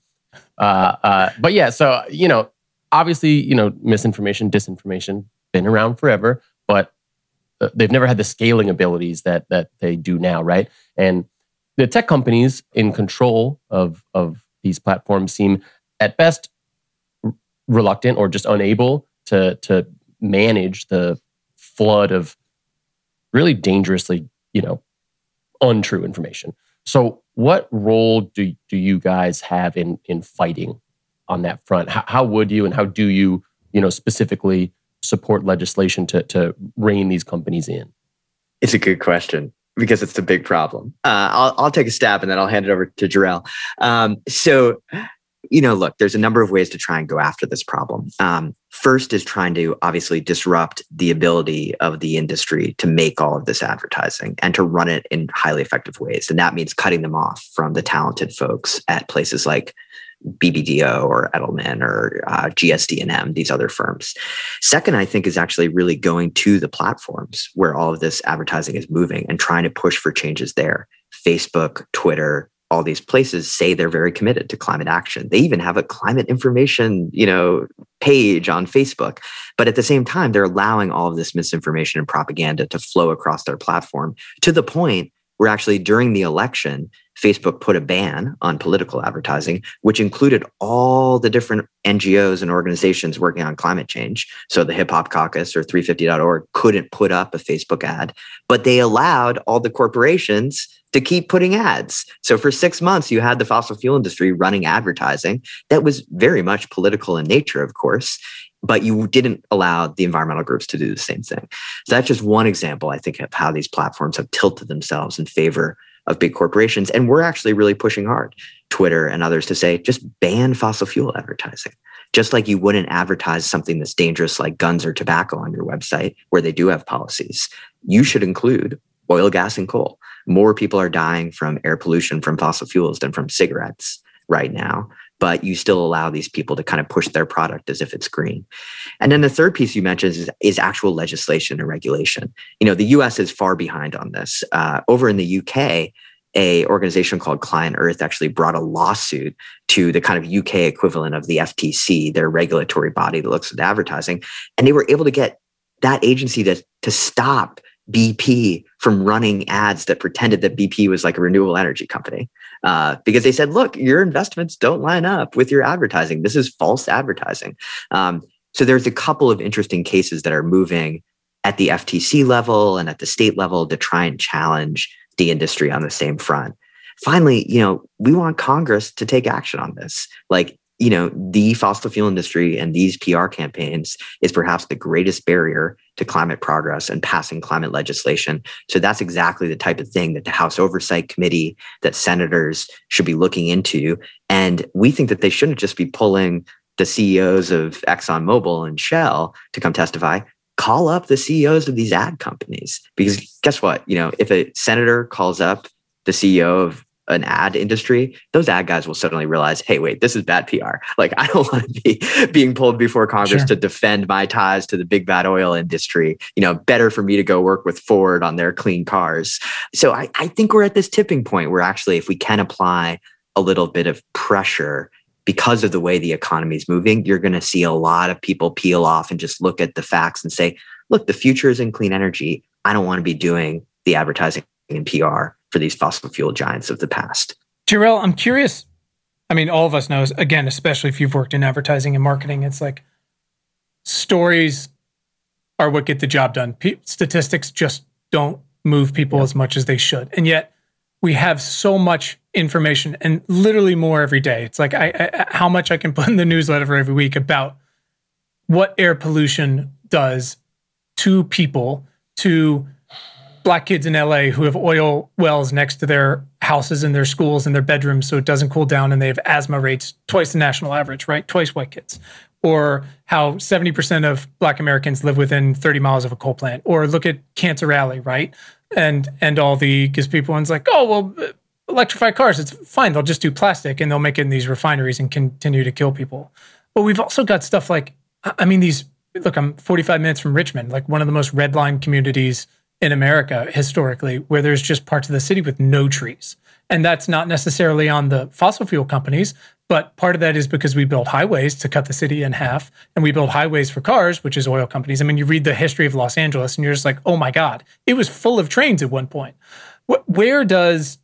Uh, uh, but yeah so you know obviously you know misinformation disinformation been around forever but uh, they've never had the scaling abilities that that they do now right? And the tech companies in control of of these platforms seem at best reluctant or just unable to to manage the flood of really dangerously, you know, untrue information. So, what role do do you guys have in in fighting on that front? How, how would you and how do you, you know, specifically support legislation to to rein these companies in? It's a good question because it's a big problem. Uh, I'll, I'll take a stab and then I'll hand it over to JaRel. Um, so, you know, look, there's a number of ways to try and go after this problem. Um, first is trying to obviously disrupt the ability of the industry to make all of this advertising and to run it in highly effective ways. And that means cutting them off from the talented folks at places like BBDO or Edelman or uh, GSD&M, these other firms. Second, I think is actually really going to the platforms where all of this advertising is moving and trying to push for changes there. Facebook, Twitter, all these places say they're very committed to climate action. They even have a climate information, you know, page on Facebook. But at the same time, they're allowing all of this misinformation and propaganda to flow across their platform to the point where actually during the election, Facebook put a ban on political advertising, which included all the different NGOs and organizations working on climate change. So the Hip Hop Caucus or 350.org couldn't put up a Facebook ad, but they allowed all the corporations to keep putting ads. So for six months, you had the fossil fuel industry running advertising that was very much political in nature, of course but you didn't allow the environmental groups to do the same thing. So that's just one example, I think, of how these platforms have tilted themselves in favor of big corporations. And we're actually really pushing hard, Twitter and others, to say just ban fossil fuel advertising. Just like you wouldn't advertise something that's dangerous like guns or tobacco on your website, where they do have policies, you should include oil, gas, and coal. More people are dying from air pollution from fossil fuels than from cigarettes right now but you still allow these people to kind of push their product as if it's green. And then the third piece you mentioned is, is actual legislation and regulation. You know, the US is far behind on this. Uh, over in the UK, a organization called Client Earth actually brought a lawsuit to the kind of UK equivalent of the FTC, their regulatory body that looks at advertising, and they were able to get that agency to, to stop BP from running ads that pretended that BP was like a renewable energy company uh, because they said, look, your investments don't line up with your advertising. This is false advertising. Um, so there's a couple of interesting cases that are moving at the FTC level and at the state level to try and challenge the industry on the same front. Finally, you know, we want Congress to take action on this. Like you know, the fossil fuel industry and these PR campaigns is perhaps the greatest barrier to climate progress and passing climate legislation. So that's exactly the type of thing that the House Oversight Committee, that senators should be looking into. And we think that they shouldn't just be pulling the CEOs of ExxonMobil and Shell to come testify. Call up the CEOs of these ad companies because guess what? You know, if a senator calls up the CEO of an ad industry, those ad guys will suddenly realize, hey, wait, this is bad PR. Like, I don't want to be being pulled before Congress sure. to defend my ties to the big bad oil industry. You know, better for me to go work with Ford on their clean cars. So I, I think we're at this tipping point where actually, if we can apply a little bit of pressure because of the way the economy is moving, you're going to see a lot of people peel off and just look at the facts and say, look, the future is in clean energy. I don't want to be doing the advertising and PR for these fossil fuel giants of the past. JaRel, I'm curious. I mean, all of us knows again, especially if you've worked in advertising and marketing, it's like stories are what get the job done. P- statistics just don't move people as much as they should, and yet we have so much information and literally more every day. It's like I, I, how much I can put in the newsletter every week about what air pollution does to people, to black kids in LA who have oil wells next to their houses and their schools and their bedrooms so it doesn't cool down and they have asthma rates twice the national average, right? Twice white kids. Or how 70% of black Americans live within 30 miles of a coal plant. Or look at Cancer Alley, right? And and all the because people one's like, oh well electrify cars, it's fine. They'll just do plastic and they'll make it in these refineries and continue to kill people. But we've also got stuff like I mean, these look, I'm 45 minutes from Richmond, like one of the most redline communities in America historically, where there's just parts of the city with no trees. And that's not necessarily on the fossil fuel companies, but part of that is because we built highways to cut the city in half, and we built highways for cars, which is oil companies. I mean, you read the history of Los Angeles, and you're just like, oh my God, it was full of trains at one point. Where does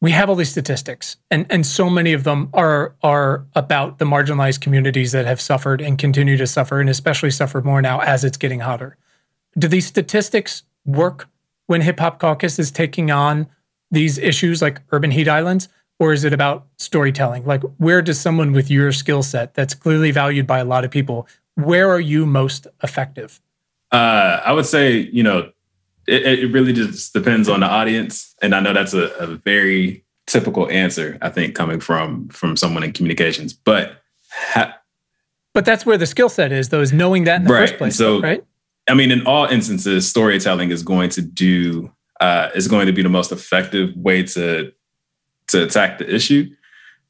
we have all these statistics, and and so many of them are are about the marginalized communities that have suffered and continue to suffer, and especially suffer more now as it's getting hotter. Do these statistics work when Hip Hop Caucus is taking on these issues like urban heat islands? Or is it about storytelling? Like, where does someone with your skill set that's clearly valued by a lot of people, where are you most effective? Uh, I would say, you know, it, it, really just depends on the audience. And I know that's a, a very typical answer, I think, coming from from someone in communications. But ha- but that's where the skill set is, though, is knowing that in the right. first place. So, right? I mean, in all instances, storytelling is going to do uh, is going to be the most effective way to to attack the issue.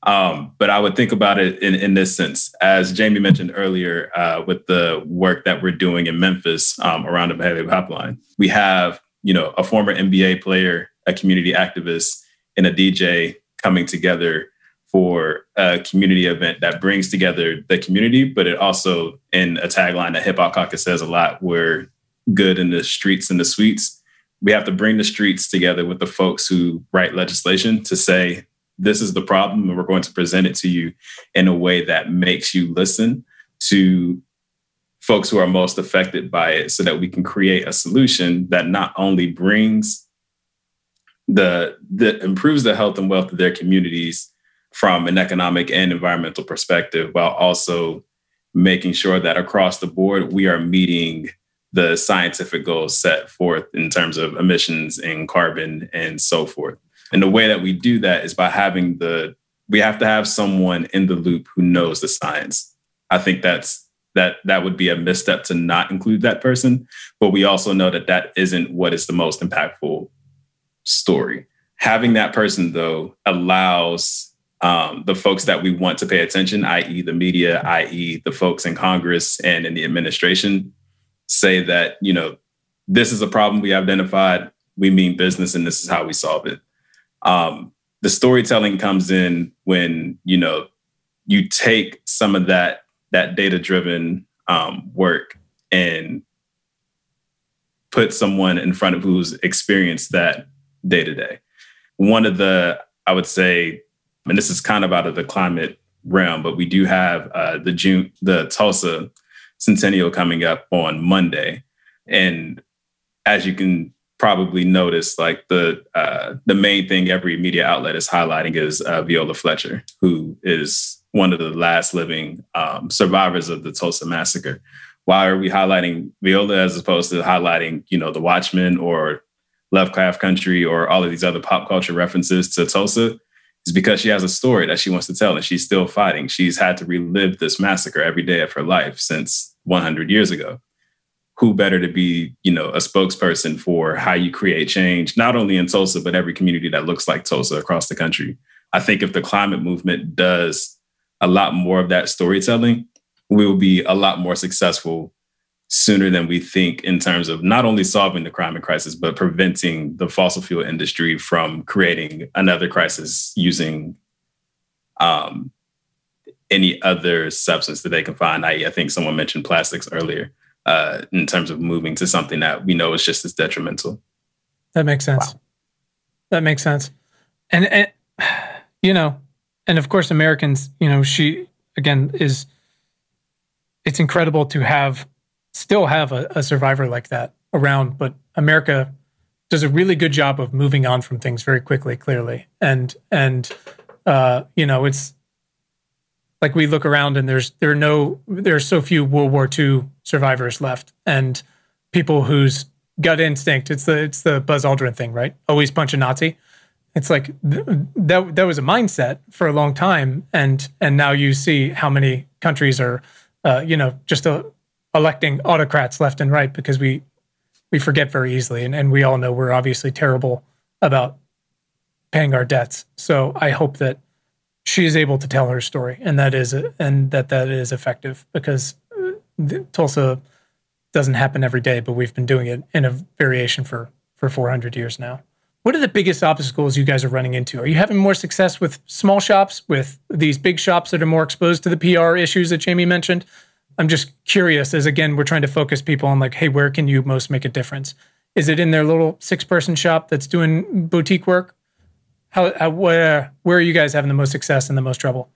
Um, but I would think about it in, in this sense, as Jamie mentioned earlier, uh, with the work that we're doing in Memphis um, around the Byhalia Pipeline. We have, you know, a former NBA player, a community activist, and a DJ coming together for a community event that brings together the community, but it also, in a tagline that Hip Hop Caucus says a lot, we're good in the streets and the suites. We have to bring the streets together with the folks who write legislation to say, this is the problem, and we're going to present it to you in a way that makes you listen to folks who are most affected by it so that we can create a solution that not only brings the that improves the health and wealth of their communities from an economic and environmental perspective while also making sure that across the board we are meeting the scientific goals set forth in terms of emissions and carbon and so forth. And the way that we do that is by having the we have to have someone in the loop who knows the science. I think that's that that would be a misstep to not include that person but we also know that that isn't what is the most impactful story having that person though allows um, the folks that we want to pay attention i.e the media i.e the folks in congress and in the administration say that you know this is a problem we identified we mean business and this is how we solve it um, the storytelling comes in when you know you take some of that that data driven um, work and put someone in front of who's experienced that day to day. One of the, I would say, and this is kind of out of the climate realm, but we do have uh, the June, the Tulsa Centennial coming up on Monday, and as you can probably notice, like the uh, the main thing every media outlet is highlighting is uh, Viola Fletcher, who is one of the last living um, survivors of the Tulsa massacre. Why are we highlighting Viola as opposed to highlighting, you know, The Watchmen or Lovecraft Country or all of these other pop culture references to Tulsa? Is because she has a story that she wants to tell and she's still fighting. She's had to relive this massacre every day of her life since 100 years ago. Who better to be, you know, a spokesperson for how you create change, not only in Tulsa, but every community that looks like Tulsa across the country. I think if the climate movement does a lot more of that storytelling, we will be a lot more successful sooner than we think in terms of not only solving the climate crisis, but preventing the fossil fuel industry from creating another crisis using um, any other substance that they can find. I, I think someone mentioned plastics earlier uh, in terms of moving to something that we know is just as detrimental. That makes sense. Wow. That makes sense. And, and, you know, and of course Americans, you know, she again is it's incredible to have still have a, a survivor like that around, but America does a really good job of moving on from things very quickly, clearly. And and uh, you know, it's like we look around and there's there are no there are so few World War II survivors left, and people whose gut instinct it's the it's the Buzz Aldrin thing, right? Always punch a Nazi it's like th- that that was a mindset for a long time and and now you see how many countries are uh, you know just uh, electing autocrats left and right because we we forget very easily and, and we all know we're obviously terrible about paying our debts so i hope that she is able to tell her story and that is and that that is effective because uh, tulsa doesn't happen every day but we've been doing it in a variation for for 400 years now what are the biggest obstacles you guys are running into? Are you having more success with small shops, with these big shops that are more exposed to the PR issues that Jamie mentioned? I'm just curious, as again, we're trying to focus people on like, hey, where can you most make a difference? Is it in their little six person shop that's doing boutique work? How, how where, where are you guys having the most success and the most trouble?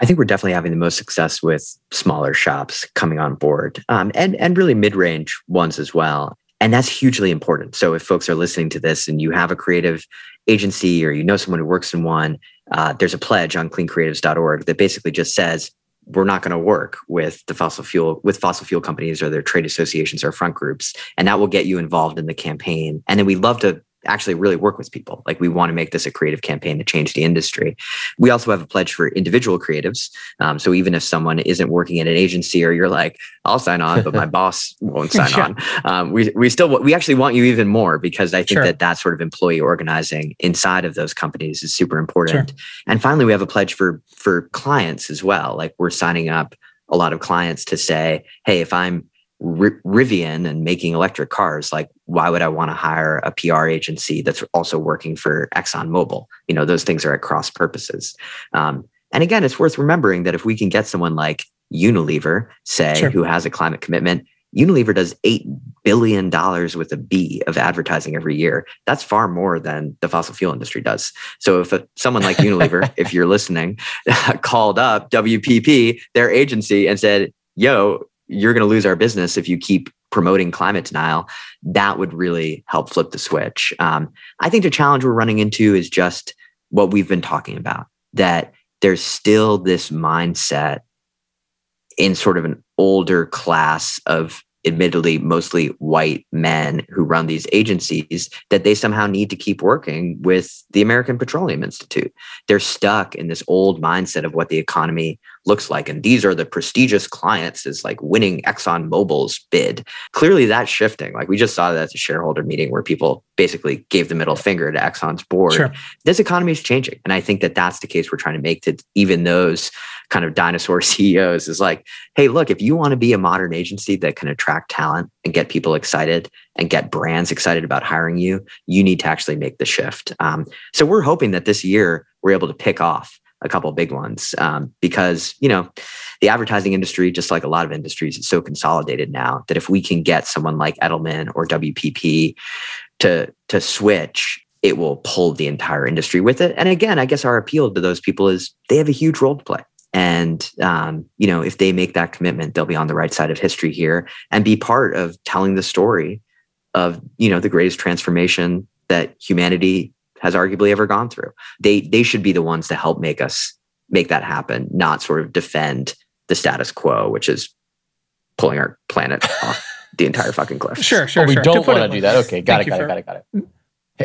I think we're definitely having the most success with smaller shops coming on board, um, and and really mid range ones as well. And that's hugely important. So if folks are listening to this and you have a creative agency or you know someone who works in one, uh, there's a pledge on cleancreatives.org that basically just says we're not going to work with the fossil fuel with fossil fuel companies or their trade associations or front groups and that will get you involved in the campaign. And then we love to actually really work with people. Like we want to make this a creative campaign to change the industry. We also have a pledge for individual creatives. Um, so even if someone isn't working at an agency or you're like, I'll sign on, but my boss won't sign on. Um, we, we still, we actually want you even more because I think sure. that that sort of employee organizing inside of those companies is super important. Sure. And finally, we have a pledge for, for clients as well. Like we're signing up a lot of clients to say, Hey, if I'm Rivian and making electric cars, like why would I want to hire a PR agency that's also working for ExxonMobil? You know, those things are at cross purposes. Um, and again, it's worth remembering that if we can get someone like Unilever, say, sure. who has a climate commitment, Unilever does $8 billion with a B of advertising every year. That's far more than the fossil fuel industry does. So if a, someone like Unilever, if you're listening, called up WPP, their agency, and said, yo, you're going to lose our business if you keep promoting climate denial, that would really help flip the switch. Um, I think the challenge we're running into is just what we've been talking about that there's still this mindset in sort of an older class of admittedly mostly white men who run these agencies that they somehow need to keep working with the American Petroleum Institute. They're stuck in this old mindset of what the economy looks like. And these are the prestigious clients is like winning Exxon Mobil's bid. Clearly that's shifting. Like we just saw that at the shareholder meeting where people basically gave the middle finger to Exxon's board. Sure. This economy is changing. And I think that that's the case we're trying to make to even those kind of dinosaur CEOs is like, hey, look, if you want to be a modern agency that can attract talent and get people excited and get brands excited about hiring you, you need to actually make the shift. Um, so we're hoping that this year we're able to pick off a couple big ones um, because you know the advertising industry just like a lot of industries is so consolidated now that if we can get someone like edelman or wpp to to switch it will pull the entire industry with it. And again i guess our appeal to those people is they have a huge role to play. And um, you know if they make that commitment they'll be on the right side of history here and be part of telling the story of you know the greatest transformation that humanity has arguably ever gone through. They they should be the ones to help make us make that happen, not sort of defend the status quo, which is pulling our planet off the entire fucking cliff. Sure, sure. We sure. don't want to do that. Okay, got it, got it, got it, got it.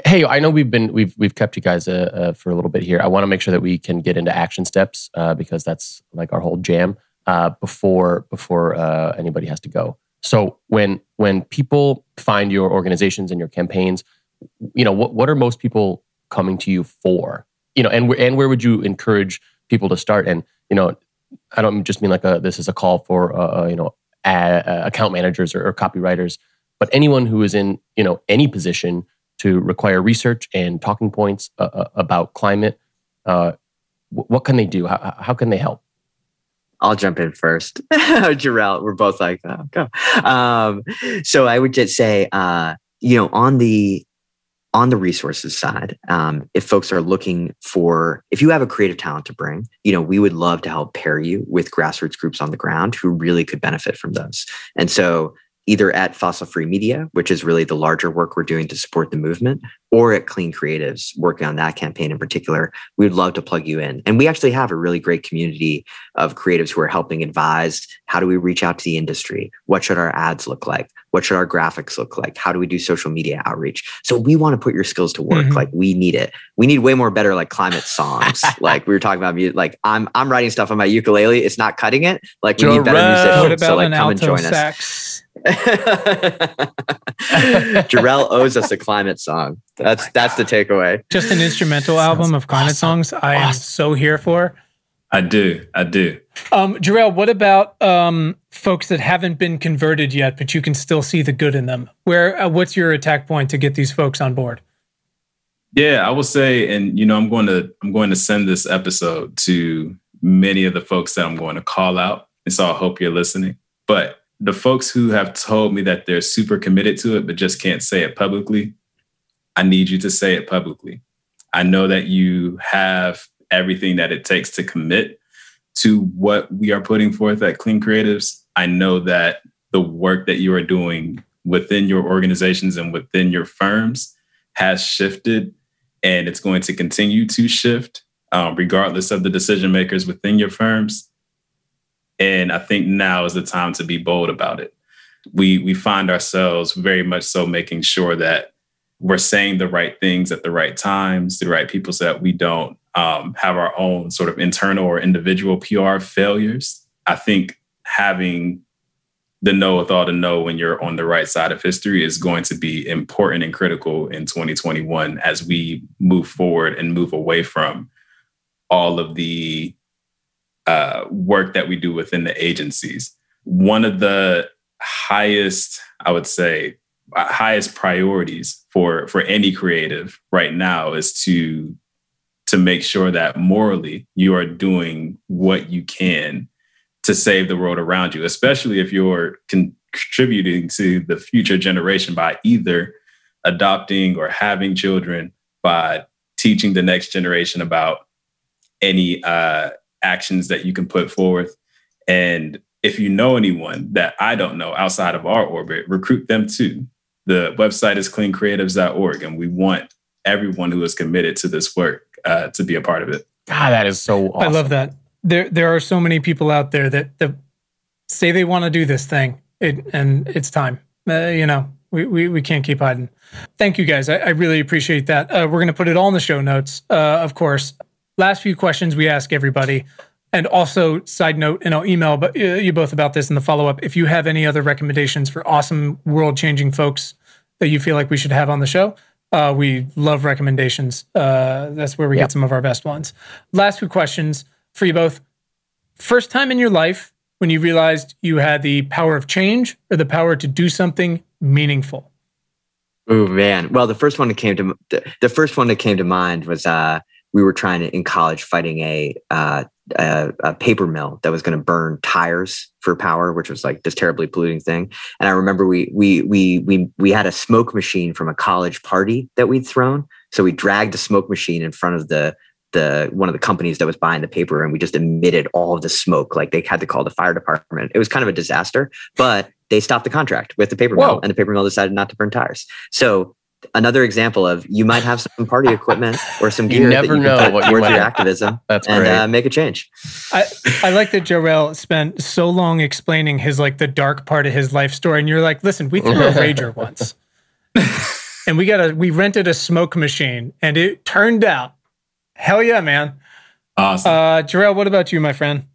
Hey, I know we've been we've we've kept you guys uh, uh, for a little bit here. I want to make sure that we can get into action steps uh, because that's like our whole jam uh, before before uh, anybody has to go. So when when people find your organizations and your campaigns, you know what what are most people coming to you for? You know, and where and where would you encourage people to start? And you know, I don't just mean like a this is a call for uh, uh you know a, account managers or, or copywriters, but anyone who is in you know any position to require research and talking points uh, uh about climate. Uh, what can they do? How, how can they help? I'll jump in first. JaRel, we're both like, oh, go. Um, so I would just say, uh, you know, on the on the resources side, um, if folks are looking for, if you have a creative talent to bring, you know, we would love to help pair you with grassroots groups on the ground who really could benefit from those. And so either at Fossil Free Media, which is really the larger work we're doing to support the movement, or at Clean Creatives, working on that campaign in particular, we would love to plug you in. And we actually have a really great community of creatives who are helping advise how do we reach out to the industry? What should our ads look like? What should our graphics look like? How do we do social media outreach? So we want to put your skills to work. Mm-hmm. Like we need it. We need way more better like climate songs. like we were talking about music. Like I'm I'm writing stuff on my ukulele. It's not cutting it. Like we need better musicians. What about so like come and join sax? us. JaRel owes us a climate song. That's oh that's God. the takeaway. Just an instrumental album of climate awesome. songs. I awesome. am so here for. I do. I do. Um, JaRel, what about um, folks that haven't been converted yet, but you can still see the good in them? Where uh, what's your attack point to get these folks on board? Yeah, I will say, and you know, I'm going to I'm going to send this episode to many of the folks that I'm going to call out, and so I hope you're listening. But the folks who have told me that they're super committed to it but just can't say it publicly, I need you to say it publicly. I know that you have everything that it takes to commit to what we are putting forth at Clean Creatives. I know that the work that you are doing within your organizations and within your firms has shifted and it's going to continue to shift um, regardless of the decision makers within your firms. And I think now is the time to be bold about it. We we find ourselves very much so making sure that we're saying the right things at the right times to the right people so that we don't um, have our own sort of internal or individual PR failures. I think having the know with all the know when you're on the right side of history is going to be important and critical in 2021 as we move forward and move away from all of the uh, work that we do within the agencies. One of the highest, I would say, highest priorities for for any creative right now is to to make sure that morally you are doing what you can to save the world around you, especially if you're contributing to the future generation by either adopting or having children, by teaching the next generation about any uh, actions that you can put forth. And if you know anyone that I don't know outside of our orbit, recruit them too. The website is cleancreatives.org, and we want everyone who is committed to this work uh, to be a part of it. God, that is so awesome. I love that. There, there are so many people out there that, that say they want to do this thing, it, and it's time. Uh, you know, we, we, we can't keep hiding. Thank you guys. I, I really appreciate that. Uh, we're going to put it all in the show notes, uh, of course. Last few questions we ask everybody. And also, side note, and I'll email but, uh, you both about this in the follow up. If you have any other recommendations for awesome world changing folks that you feel like we should have on the show, uh, we love recommendations. Uh, that's where we yep. get some of our best ones. Last two questions for you both. First time in your life when you realized you had the power of change or the power to do something meaningful? Oh man! Well, the first one that came to the first one that came to mind was uh, we were trying to in college fighting a uh, a, a, paper mill that was going to burn tires for power, which was like this terribly polluting thing. And I remember we we we we we had a smoke machine from a college party that we'd thrown. So we dragged the smoke machine in front of the the one of the companies that was buying the paper, and we just emitted all of the smoke. Like they had to call the fire department. It was kind of a disaster, but they stopped the contract with the paper Whoa. mill, and the paper mill decided not to burn tires. So another example of you might have some party equipment or some gear you never that you know what towards your activism That's and great. Uh, make a change. I, I like that JaRel spent so long explaining his like the dark part of his life story, and you're like, listen, we threw a rager once, and we got a we rented a smoke machine, and it turned out, hell yeah, man. Awesome. Uh, JaRel, what about you, my friend?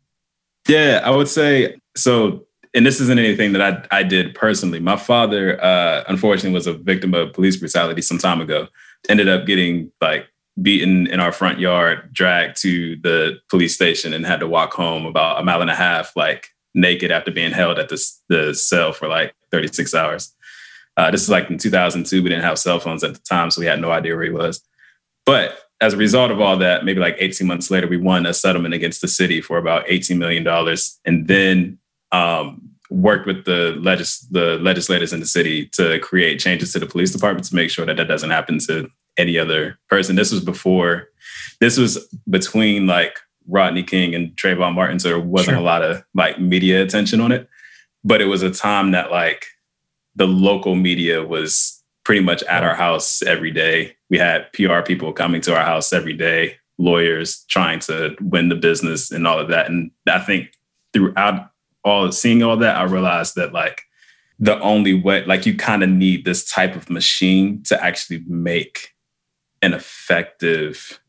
Yeah, I would say so and this isn't anything that I, I did personally. My father, uh, unfortunately, was a victim of police brutality some time ago. Ended up getting like beaten in our front yard, dragged to the police station, and had to walk home about a mile and a half, like naked after being held at the, the cell for like 36 hours. Uh, this is like in 2002. We didn't have cell phones at the time, so we had no idea where he was. But as a result of all that, maybe like 18 months later, we won a settlement against the city for about $18 million. And then um, worked with the legis- the legislators in the city to create changes to the police department to make sure that that doesn't happen to any other person. This was before, this was between like Rodney King and Trayvon Martin, so there wasn't sure. a lot of like media attention on it. But it was a time that like the local media was pretty much at our house every day. We had PR people coming to our house every day, lawyers trying to win the business and all of that. And I think throughout all seeing all that, I realized that like the only way, like you kind of need this type of machine to actually make an effective,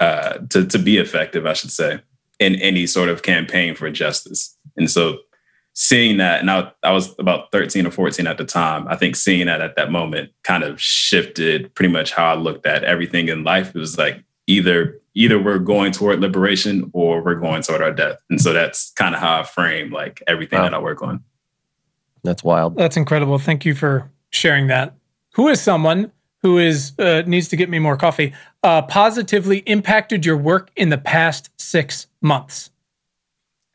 uh, to to be effective, I should say, in any sort of campaign for justice. And so seeing that, and I, I was about 13 or 14 at the time, I think seeing that at that moment kind of shifted pretty much how I looked at everything in life. It was like either either we're going toward liberation or we're going toward our death. And so that's kind of how I frame like everything wow. that I work on. That's wild. That's incredible. Thank you for sharing that. Who is someone who is uh, needs to get me more coffee? Uh, positively impacted your work in the past six months.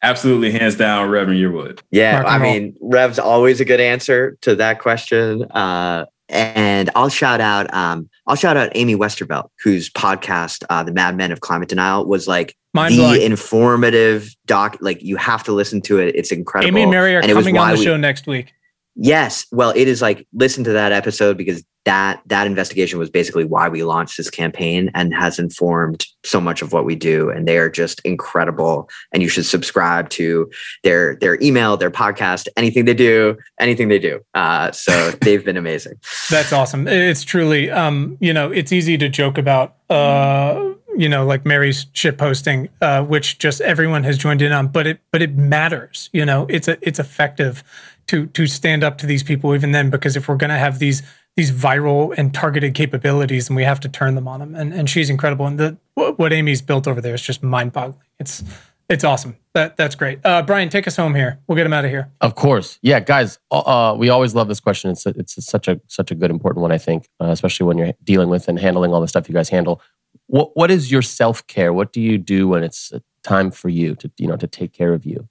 Absolutely, hands down, Reverend Yearwood. Yeah, I mean, Rev's always a good answer to that question. Uh, and I'll shout out um, I'll shout out Amy Westervelt, whose podcast, uh, The Mad Men of Climate Denial, was like Mind the informative doc. Like you have to listen to it. It's incredible. Amy and Mary are and coming on the we, show next week. Yes. Well, it is like listen to that episode because that that investigation was basically why we launched this campaign and has informed so much of what we do. And they are just incredible. And you should subscribe to their their email, their podcast, anything they do, anything they do. Uh, so they've been amazing. That's awesome. It's truly, um, you know, it's easy to joke about. Uh, you know, like Mary's shit posting, uh, which just everyone has joined in on, but it but it matters. You know, it's a, it's effective to to stand up to these people even then because if we're going to have these these viral and targeted capabilities and we have to turn them on them and and she's incredible and the what Amy's built over there is just mind-boggling it's It's awesome. That that's great. Uh, Brian, take us home here. We'll get him out of here. Of course, yeah, guys. Uh, we always love this question. It's it's such a such a good important one, I think, uh, especially when you're dealing with and handling all the stuff you guys handle. What what is your self care? What do you do when it's time for you to you know to take care of you?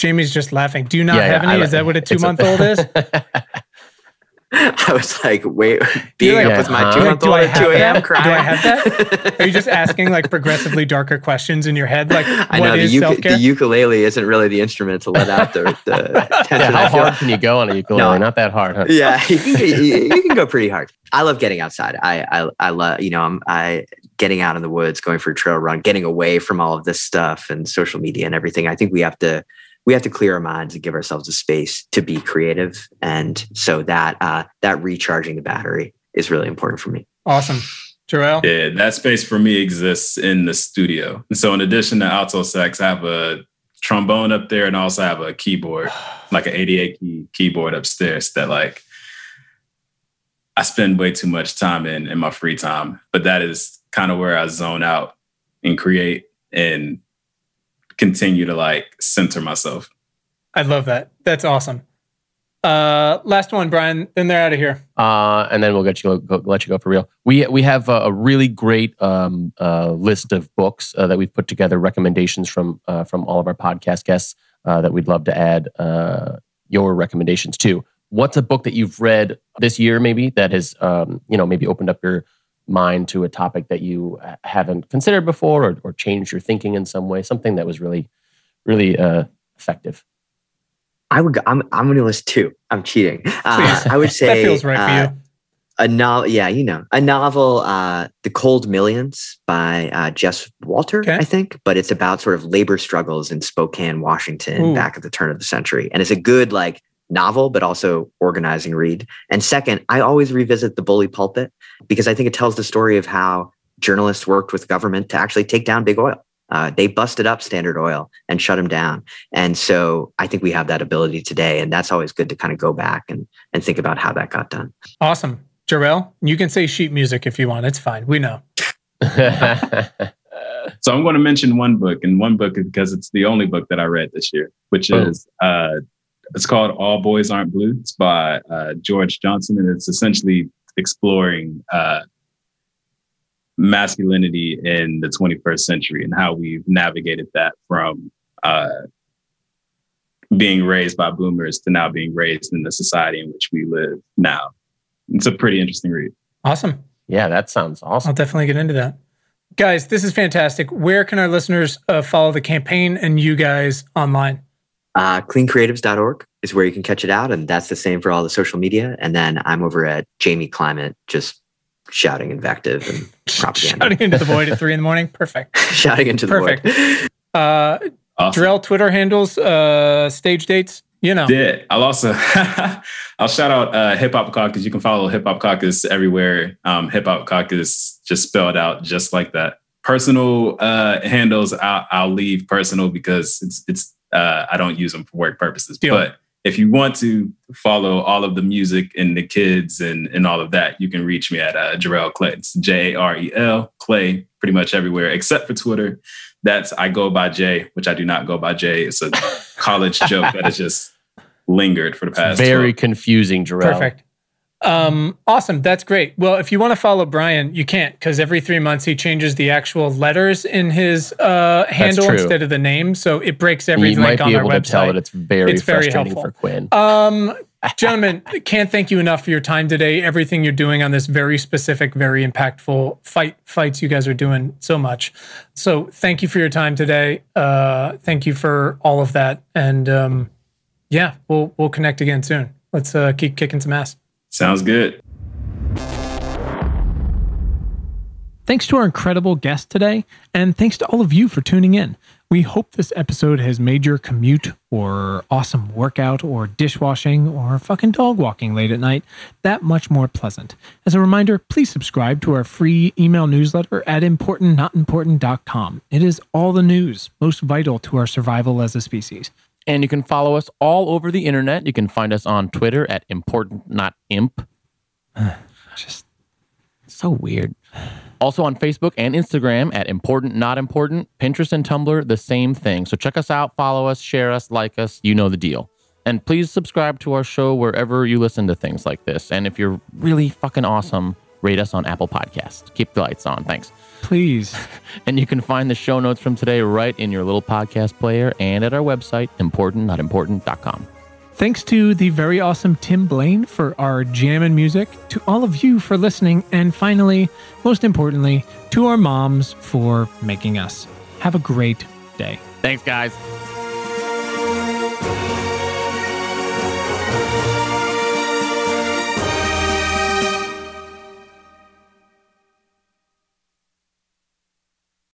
Jamie's just laughing. Do you not yeah, have yeah, any? I, is that what a two month old is? I was like, wait, being like, up with my two month old at 2 a.m. crying. Do I have that? Are you just asking like progressively darker questions in your head? Like, I know the, uk- the, ukulele isn't really the instrument to let out the, the tension. Yeah, how hard can you go on a ukulele? No, Not that hard, huh? Yeah, you can, you, you can, go pretty hard. I love getting outside. I, I, I love, you know, I'm, I getting out in the woods, going for a trail run, getting away from all of this stuff and social media and everything. I think we have to we have to clear our minds and give ourselves a space to be creative. And so that uh, that recharging the battery is really important for me. Awesome. JaRel? Yeah, that space for me exists in the studio. And so in addition to alto sax, I have a trombone up there and I also have a keyboard, like an 88 key keyboard upstairs that like I spend way too much time in in my free time. But that is kind of where I zone out and create and continue to like center myself. I love that. That's awesome. Uh, last one, Brian. Then they're out of here. Uh, and then we'll get you go, let you go for real. We we have a, a really great um, uh, list of books uh, that we've put together, recommendations from uh, from all of our podcast guests uh, that we'd love to add uh, your recommendations to. What's a book that you've read this year, maybe that has um, you know maybe opened up your mind to a topic that you haven't considered before or, or changed your thinking in some way, something that was really, really uh, effective? I would. I'm. I'm going to list two. I'm cheating. Uh, I would say that feels right uh, for you. A novel, yeah, you know, a novel, uh, "The Cold Millions" by uh, Jess Walter, okay. I think, but it's about sort of labor struggles in Spokane, Washington, Ooh. back at the turn of the century, and it's a good like novel, but also organizing read. And second, I always revisit The Bully Pulpit because I think it tells the story of how journalists worked with government to actually take down big oil. Uh, they busted up Standard Oil and shut them down. And so I think we have that ability today. And that's always good to kind of go back and, and think about how that got done. Awesome. JaRel, you can say sheet music if you want. It's fine. We know. so I'm going to mention one book, and one book because it's the only book that I read this year, which oh. is uh, it's called All Boys Aren't Blue. It's by uh, George Johnson, and it's essentially exploring uh, masculinity in the 21st century and how we've navigated that from uh, being raised by boomers to now being raised in the society in which we live now. It's a pretty interesting read. Awesome. Yeah, that sounds awesome. I'll definitely get into that. Guys, this is fantastic. Where can our listeners uh, follow the campaign and you guys online? Uh, cleancreatives.org is where you can catch it out. And that's the same for all the social media. And then I'm over at Jamie Climate, just shouting invective and propaganda. shouting into the void at three in the morning. Perfect. shouting into the Perfect. void. Uh, awesome. JaRel, Twitter handles, uh, stage dates. You know, did I'll also I'll shout out uh, Hip Hop Caucus. You can follow Hip Hop Caucus everywhere. Um, Hip Hop Caucus just spelled out just like that. Personal uh, handles I'll, I'll leave personal because it's it's uh, I don't use them for work purposes. Deal. But if you want to follow all of the music and the kids and, and all of that, you can reach me at uh, JaRel Clay. It's J A R E L Clay, pretty much everywhere except for Twitter. That's I go by J, which I do not go by J. It's a college joke that has just lingered for the past. Very 12. confusing, JaRel. Perfect. Um, awesome. That's great. Well, if you want to follow Brian, you can't because every three months he changes the actual letters in his uh, handle instead of the name. So it breaks every you link on our website. To tell that it's very it's very helpful for Quinn. Um, gentlemen, can't thank you enough for your time today. Everything you're doing on this very specific, very impactful fight fights you guys are doing so much. So thank you for your time today. Uh, thank you for all of that. And um, yeah, we'll we'll connect again soon. Let's uh, keep kicking some ass. Sounds good. Thanks to our incredible guest today, and thanks to all of you for tuning in. We hope this episode has made your commute or awesome workout or dishwashing or fucking dog walking late at night that much more pleasant. As a reminder, please subscribe to our free email newsletter at importantnotimportant.com. It is all the news most vital to our survival as a species. And you can follow us all over the internet. You can find us on Twitter at important not imp. Just So weird. Also on Facebook and Instagram at Important Not Important, Pinterest and Tumblr, the same thing. So check us out, follow us, share us, like us. You know the deal. And please subscribe to our show wherever you listen to things like this. And if you're really fucking awesome, rate us on Apple Podcasts. Keep the lights on. Thanks. Please. And you can find the show notes from today right in your little podcast player and at our website, importantnotimportant.com. Thanks to the very awesome Tim Blaine for our jam and music, to all of you for listening, and finally, most importantly, to our moms for making us. Have a great day. Thanks, guys.